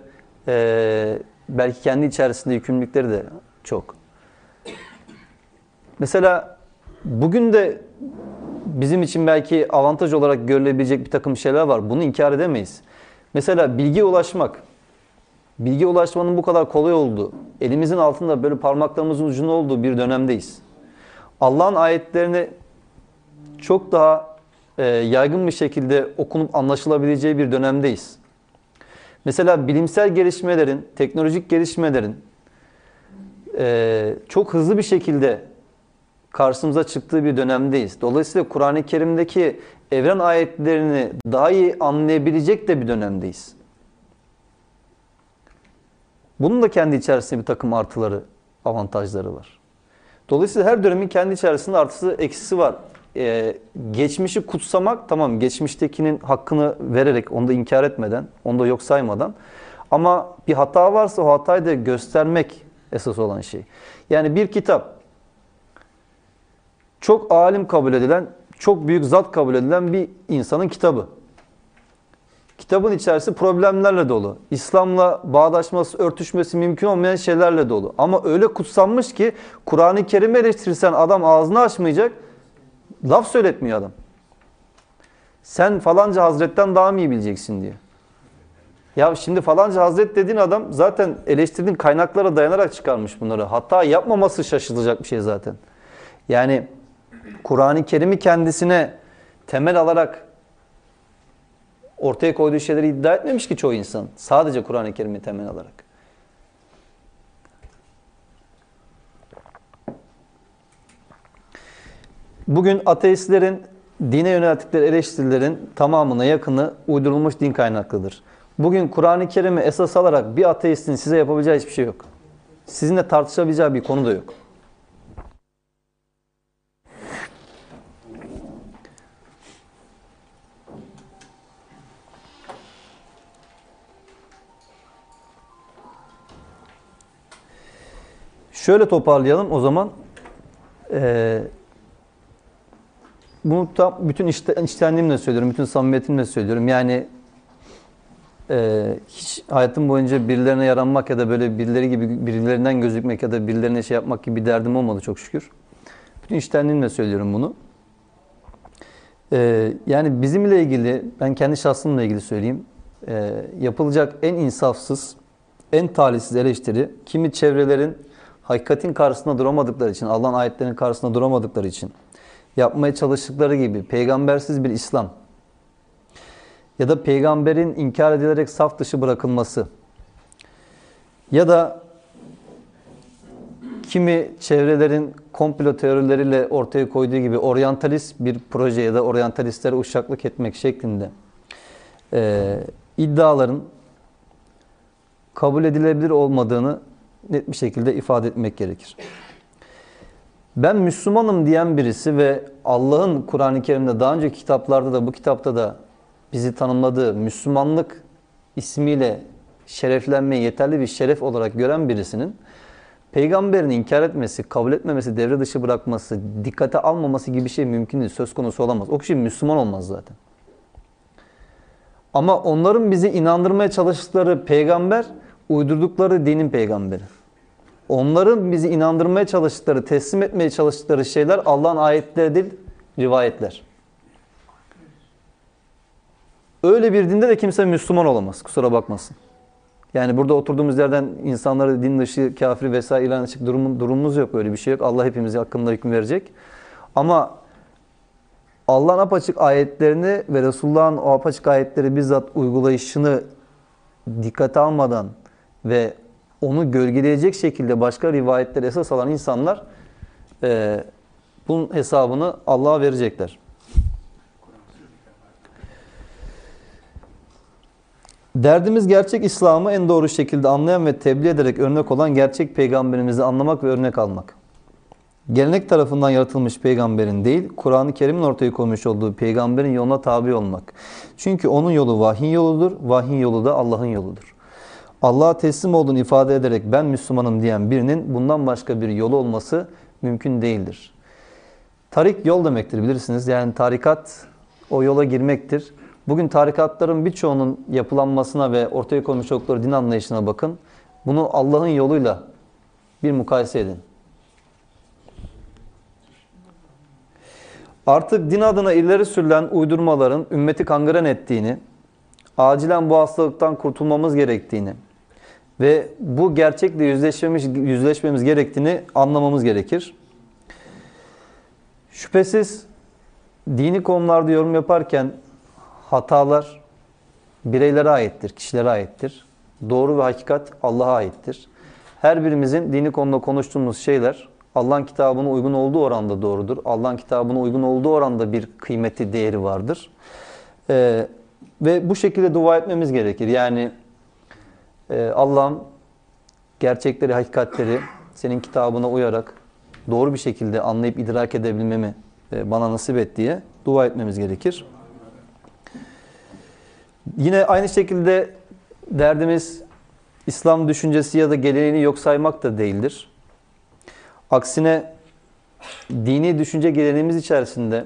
e, belki kendi içerisinde yükümlülükleri de çok. Mesela bugün de bizim için belki avantaj olarak görülebilecek bir takım şeyler var. Bunu inkar edemeyiz. Mesela bilgiye ulaşmak. Bilgi ulaşmanın bu kadar kolay olduğu, elimizin altında böyle parmaklarımızın ucunda olduğu bir dönemdeyiz. Allah'ın ayetlerini çok daha e, yaygın bir şekilde okunup anlaşılabileceği bir dönemdeyiz. Mesela bilimsel gelişmelerin, teknolojik gelişmelerin e, çok hızlı bir şekilde karşımıza çıktığı bir dönemdeyiz. Dolayısıyla Kur'an-ı Kerim'deki evren ayetlerini daha iyi anlayabilecek de bir dönemdeyiz. Bunun da kendi içerisinde bir takım artıları, avantajları var. Dolayısıyla her dönemin kendi içerisinde artısı, eksisi var. Ee, geçmişi kutsamak, tamam geçmiştekinin hakkını vererek, onu da inkar etmeden, onu da yok saymadan. Ama bir hata varsa o hatayı da göstermek esas olan şey. Yani bir kitap, çok alim kabul edilen, çok büyük zat kabul edilen bir insanın kitabı. Kitabın içerisi problemlerle dolu. İslam'la bağdaşması, örtüşmesi mümkün olmayan şeylerle dolu. Ama öyle kutsanmış ki Kur'an-ı Kerim'i eleştirirsen adam ağzını açmayacak, laf söyletmiyor adam. Sen falanca hazretten daha mı iyi bileceksin diye. Ya şimdi falanca hazret dediğin adam zaten eleştirdiğin kaynaklara dayanarak çıkarmış bunları. Hatta yapmaması şaşılacak bir şey zaten. Yani Kur'an-ı Kerim'i kendisine temel alarak ortaya koyduğu şeyleri iddia etmemiş ki çoğu insan. Sadece Kur'an-ı Kerim'i temel alarak. Bugün ateistlerin dine yönelttikleri eleştirilerin tamamına yakını uydurulmuş din kaynaklıdır. Bugün Kur'an-ı Kerim'i esas alarak bir ateistin size yapabileceği hiçbir şey yok. Sizinle tartışabileceği bir konu da yok. Şöyle toparlayalım o zaman. Ee, bunu tam bütün içten, içtenliğimle söylüyorum, bütün samimiyetimle söylüyorum. Yani e, hiç hayatım boyunca birilerine yaranmak ya da böyle birileri gibi birilerinden gözükmek ya da birilerine şey yapmak gibi bir derdim olmadı çok şükür. Bütün içtenliğimle söylüyorum bunu. Ee, yani bizimle ilgili, ben kendi şahsımla ilgili söyleyeyim. E, yapılacak en insafsız, en talihsiz eleştiri kimi çevrelerin hakikatin karşısında duramadıkları için, Allah'ın ayetlerinin karşısında duramadıkları için yapmaya çalıştıkları gibi peygambersiz bir İslam ya da peygamberin inkar edilerek saf dışı bırakılması ya da kimi çevrelerin komplo teorileriyle ortaya koyduğu gibi oryantalist bir proje ya da oryantalistlere uşaklık etmek şeklinde e, iddiaların kabul edilebilir olmadığını net bir şekilde ifade etmek gerekir. Ben Müslümanım diyen birisi ve Allah'ın Kur'an-ı Kerim'de daha önceki kitaplarda da bu kitapta da bizi tanımladığı Müslümanlık ismiyle şereflenmeyi yeterli bir şeref olarak gören birisinin peygamberini inkar etmesi, kabul etmemesi, devre dışı bırakması, dikkate almaması gibi bir şey mümkün değil, söz konusu olamaz. O kişi Müslüman olmaz zaten. Ama onların bizi inandırmaya çalıştıkları peygamber uydurdukları dinin peygamberi. Onların bizi inandırmaya çalıştıkları, teslim etmeye çalıştıkları şeyler Allah'ın ayetleri değil, rivayetler. Öyle bir dinde de kimse Müslüman olamaz. Kusura bakmasın. Yani burada oturduğumuz yerden insanları din dışı, kafir vesaire ilan edecek durum, durumumuz yok. Öyle bir şey yok. Allah hepimize hakkında hüküm verecek. Ama Allah'ın apaçık ayetlerini ve Resulullah'ın o apaçık ayetleri bizzat uygulayışını dikkate almadan ve onu gölgeleyecek şekilde başka rivayetleri esas alan insanlar e, bunun hesabını Allah'a verecekler. Derdimiz gerçek İslam'ı en doğru şekilde anlayan ve tebliğ ederek örnek olan gerçek peygamberimizi anlamak ve örnek almak. Gelenek tarafından yaratılmış peygamberin değil, Kur'an-ı Kerim'in ortaya koymuş olduğu peygamberin yoluna tabi olmak. Çünkü onun yolu vahyin yoludur, vahyin yolu da Allah'ın yoludur. Allah'a teslim olduğunu ifade ederek ben Müslümanım diyen birinin bundan başka bir yolu olması mümkün değildir. Tarik yol demektir bilirsiniz. Yani tarikat o yola girmektir. Bugün tarikatların birçoğunun yapılanmasına ve ortaya koymuş oldukları din anlayışına bakın. Bunu Allah'ın yoluyla bir mukayese edin. Artık din adına ileri sürülen uydurmaların ümmeti kangren ettiğini, acilen bu hastalıktan kurtulmamız gerektiğini ve bu gerçekle yüzleşmemiz, yüzleşmemiz gerektiğini anlamamız gerekir. Şüphesiz dini konularda yorum yaparken hatalar bireylere aittir, kişilere aittir. Doğru ve hakikat Allah'a aittir. Her birimizin dini konuda konuştuğumuz şeyler Allah'ın kitabına uygun olduğu oranda doğrudur. Allah'ın kitabına uygun olduğu oranda bir kıymeti, değeri vardır. Ee, ve bu şekilde dua etmemiz gerekir. Yani e, Allah'ım gerçekleri, hakikatleri senin kitabına uyarak doğru bir şekilde anlayıp idrak edebilmemi e, bana nasip et diye dua etmemiz gerekir. Yine aynı şekilde derdimiz İslam düşüncesi ya da geleneğini yok saymak da değildir. Aksine dini düşünce geleneğimiz içerisinde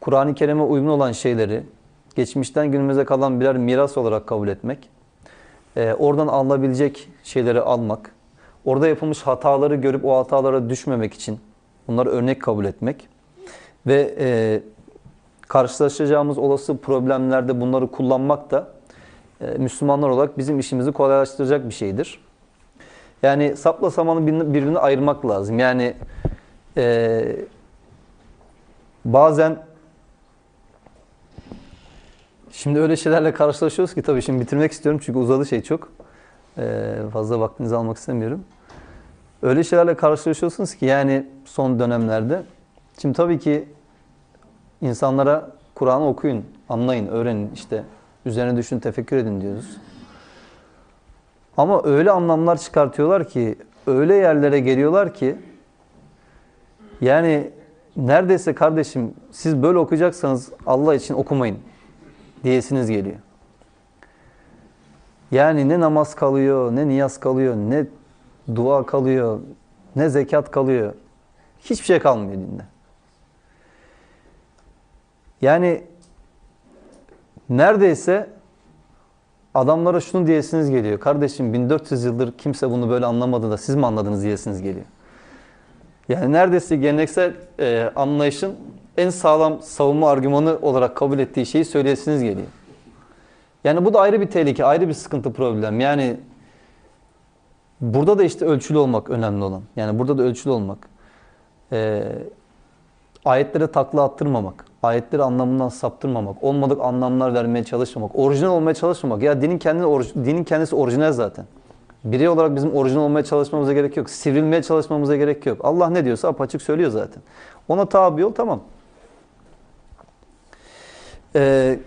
Kur'an-ı Kerim'e uygun olan şeyleri geçmişten günümüze kalan birer miras olarak kabul etmek, e, oradan alınabilecek şeyleri almak, orada yapılmış hataları görüp o hatalara düşmemek için bunları örnek kabul etmek ve e, karşılaşacağımız olası problemlerde bunları kullanmak da e, Müslümanlar olarak bizim işimizi kolaylaştıracak bir şeydir. Yani sapla samanı birbirine ayırmak lazım. Yani e, bazen şimdi öyle şeylerle karşılaşıyoruz ki tabii şimdi bitirmek istiyorum çünkü uzadı şey çok. E, fazla vaktinizi almak istemiyorum. Öyle şeylerle karşılaşıyorsunuz ki yani son dönemlerde. Şimdi tabii ki insanlara Kur'an'ı okuyun, anlayın, öğrenin işte üzerine düşün, tefekkür edin diyoruz. Ama öyle anlamlar çıkartıyorlar ki, öyle yerlere geliyorlar ki yani neredeyse kardeşim siz böyle okuyacaksanız Allah için okumayın diyesiniz geliyor. Yani ne namaz kalıyor, ne niyaz kalıyor, ne dua kalıyor, ne zekat kalıyor. Hiçbir şey kalmıyor dinde. Yani neredeyse adamlara şunu diyesiniz geliyor. Kardeşim 1400 yıldır kimse bunu böyle anlamadı da siz mi anladınız diyesiniz geliyor. Yani neredeyse geleneksel e, anlayışın en sağlam savunma argümanı olarak kabul ettiği şeyi söyleyesiniz geliyor. Yani bu da ayrı bir tehlike, ayrı bir sıkıntı problem. Yani burada da işte ölçülü olmak önemli olan. Yani burada da ölçülü olmak. E, ayetlere takla attırmamak ayetleri anlamından saptırmamak, olmadık anlamlar vermeye çalışmamak, orijinal olmaya çalışmamak. Ya dinin kendisi, dinin kendisi orijinal zaten. Birey olarak bizim orijinal olmaya çalışmamıza gerek yok. Sivrilmeye çalışmamıza gerek yok. Allah ne diyorsa apaçık söylüyor zaten. Ona tabi ol tamam. Ee,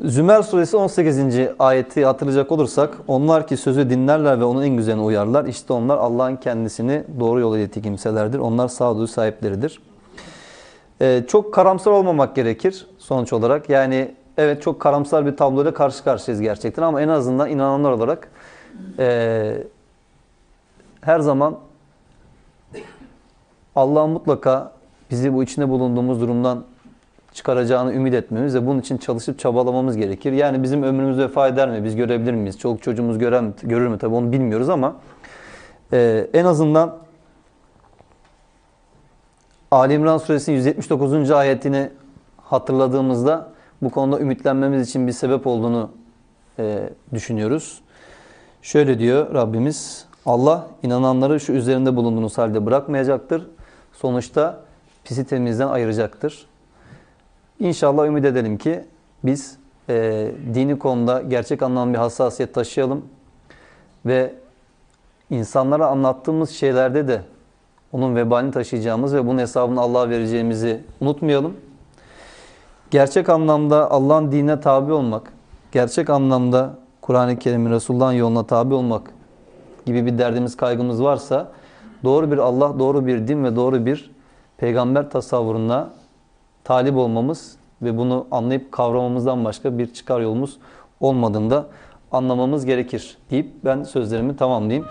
Zümer suresi 18. ayeti hatırlayacak olursak onlar ki sözü dinlerler ve onun en güzeline uyarlar. İşte onlar Allah'ın kendisini doğru yola iletti kimselerdir. Onlar sağduyu sahipleridir. Ee, çok karamsar olmamak gerekir sonuç olarak. Yani evet çok karamsar bir tabloyla karşı karşıyayız gerçekten ama en azından inananlar olarak e, her zaman Allah'ın mutlaka bizi bu içinde bulunduğumuz durumdan çıkaracağını ümit etmemiz ve bunun için çalışıp çabalamamız gerekir. Yani bizim ömrümüz vefa eder mi? Biz görebilir miyiz? Çoluk çocuğumuz görer mi, görür mü? Tabii onu bilmiyoruz ama e, en azından Ali İmran suresinin 179. ayetini hatırladığımızda bu konuda ümitlenmemiz için bir sebep olduğunu e, düşünüyoruz. Şöyle diyor Rabbimiz, Allah inananları şu üzerinde bulunduğunuz halde bırakmayacaktır. Sonuçta pisi temizden ayıracaktır. İnşallah ümit edelim ki biz e, dini konuda gerçek anlamda bir hassasiyet taşıyalım ve insanlara anlattığımız şeylerde de onun vebalini taşıyacağımız ve bunun hesabını Allah'a vereceğimizi unutmayalım. Gerçek anlamda Allah'ın dinine tabi olmak, gerçek anlamda Kur'an-ı Kerim'in Resulullah'ın yoluna tabi olmak gibi bir derdimiz, kaygımız varsa doğru bir Allah, doğru bir din ve doğru bir peygamber tasavvuruna talip olmamız ve bunu anlayıp kavramamızdan başka bir çıkar yolumuz olmadığında anlamamız gerekir deyip ben sözlerimi tamamlayayım.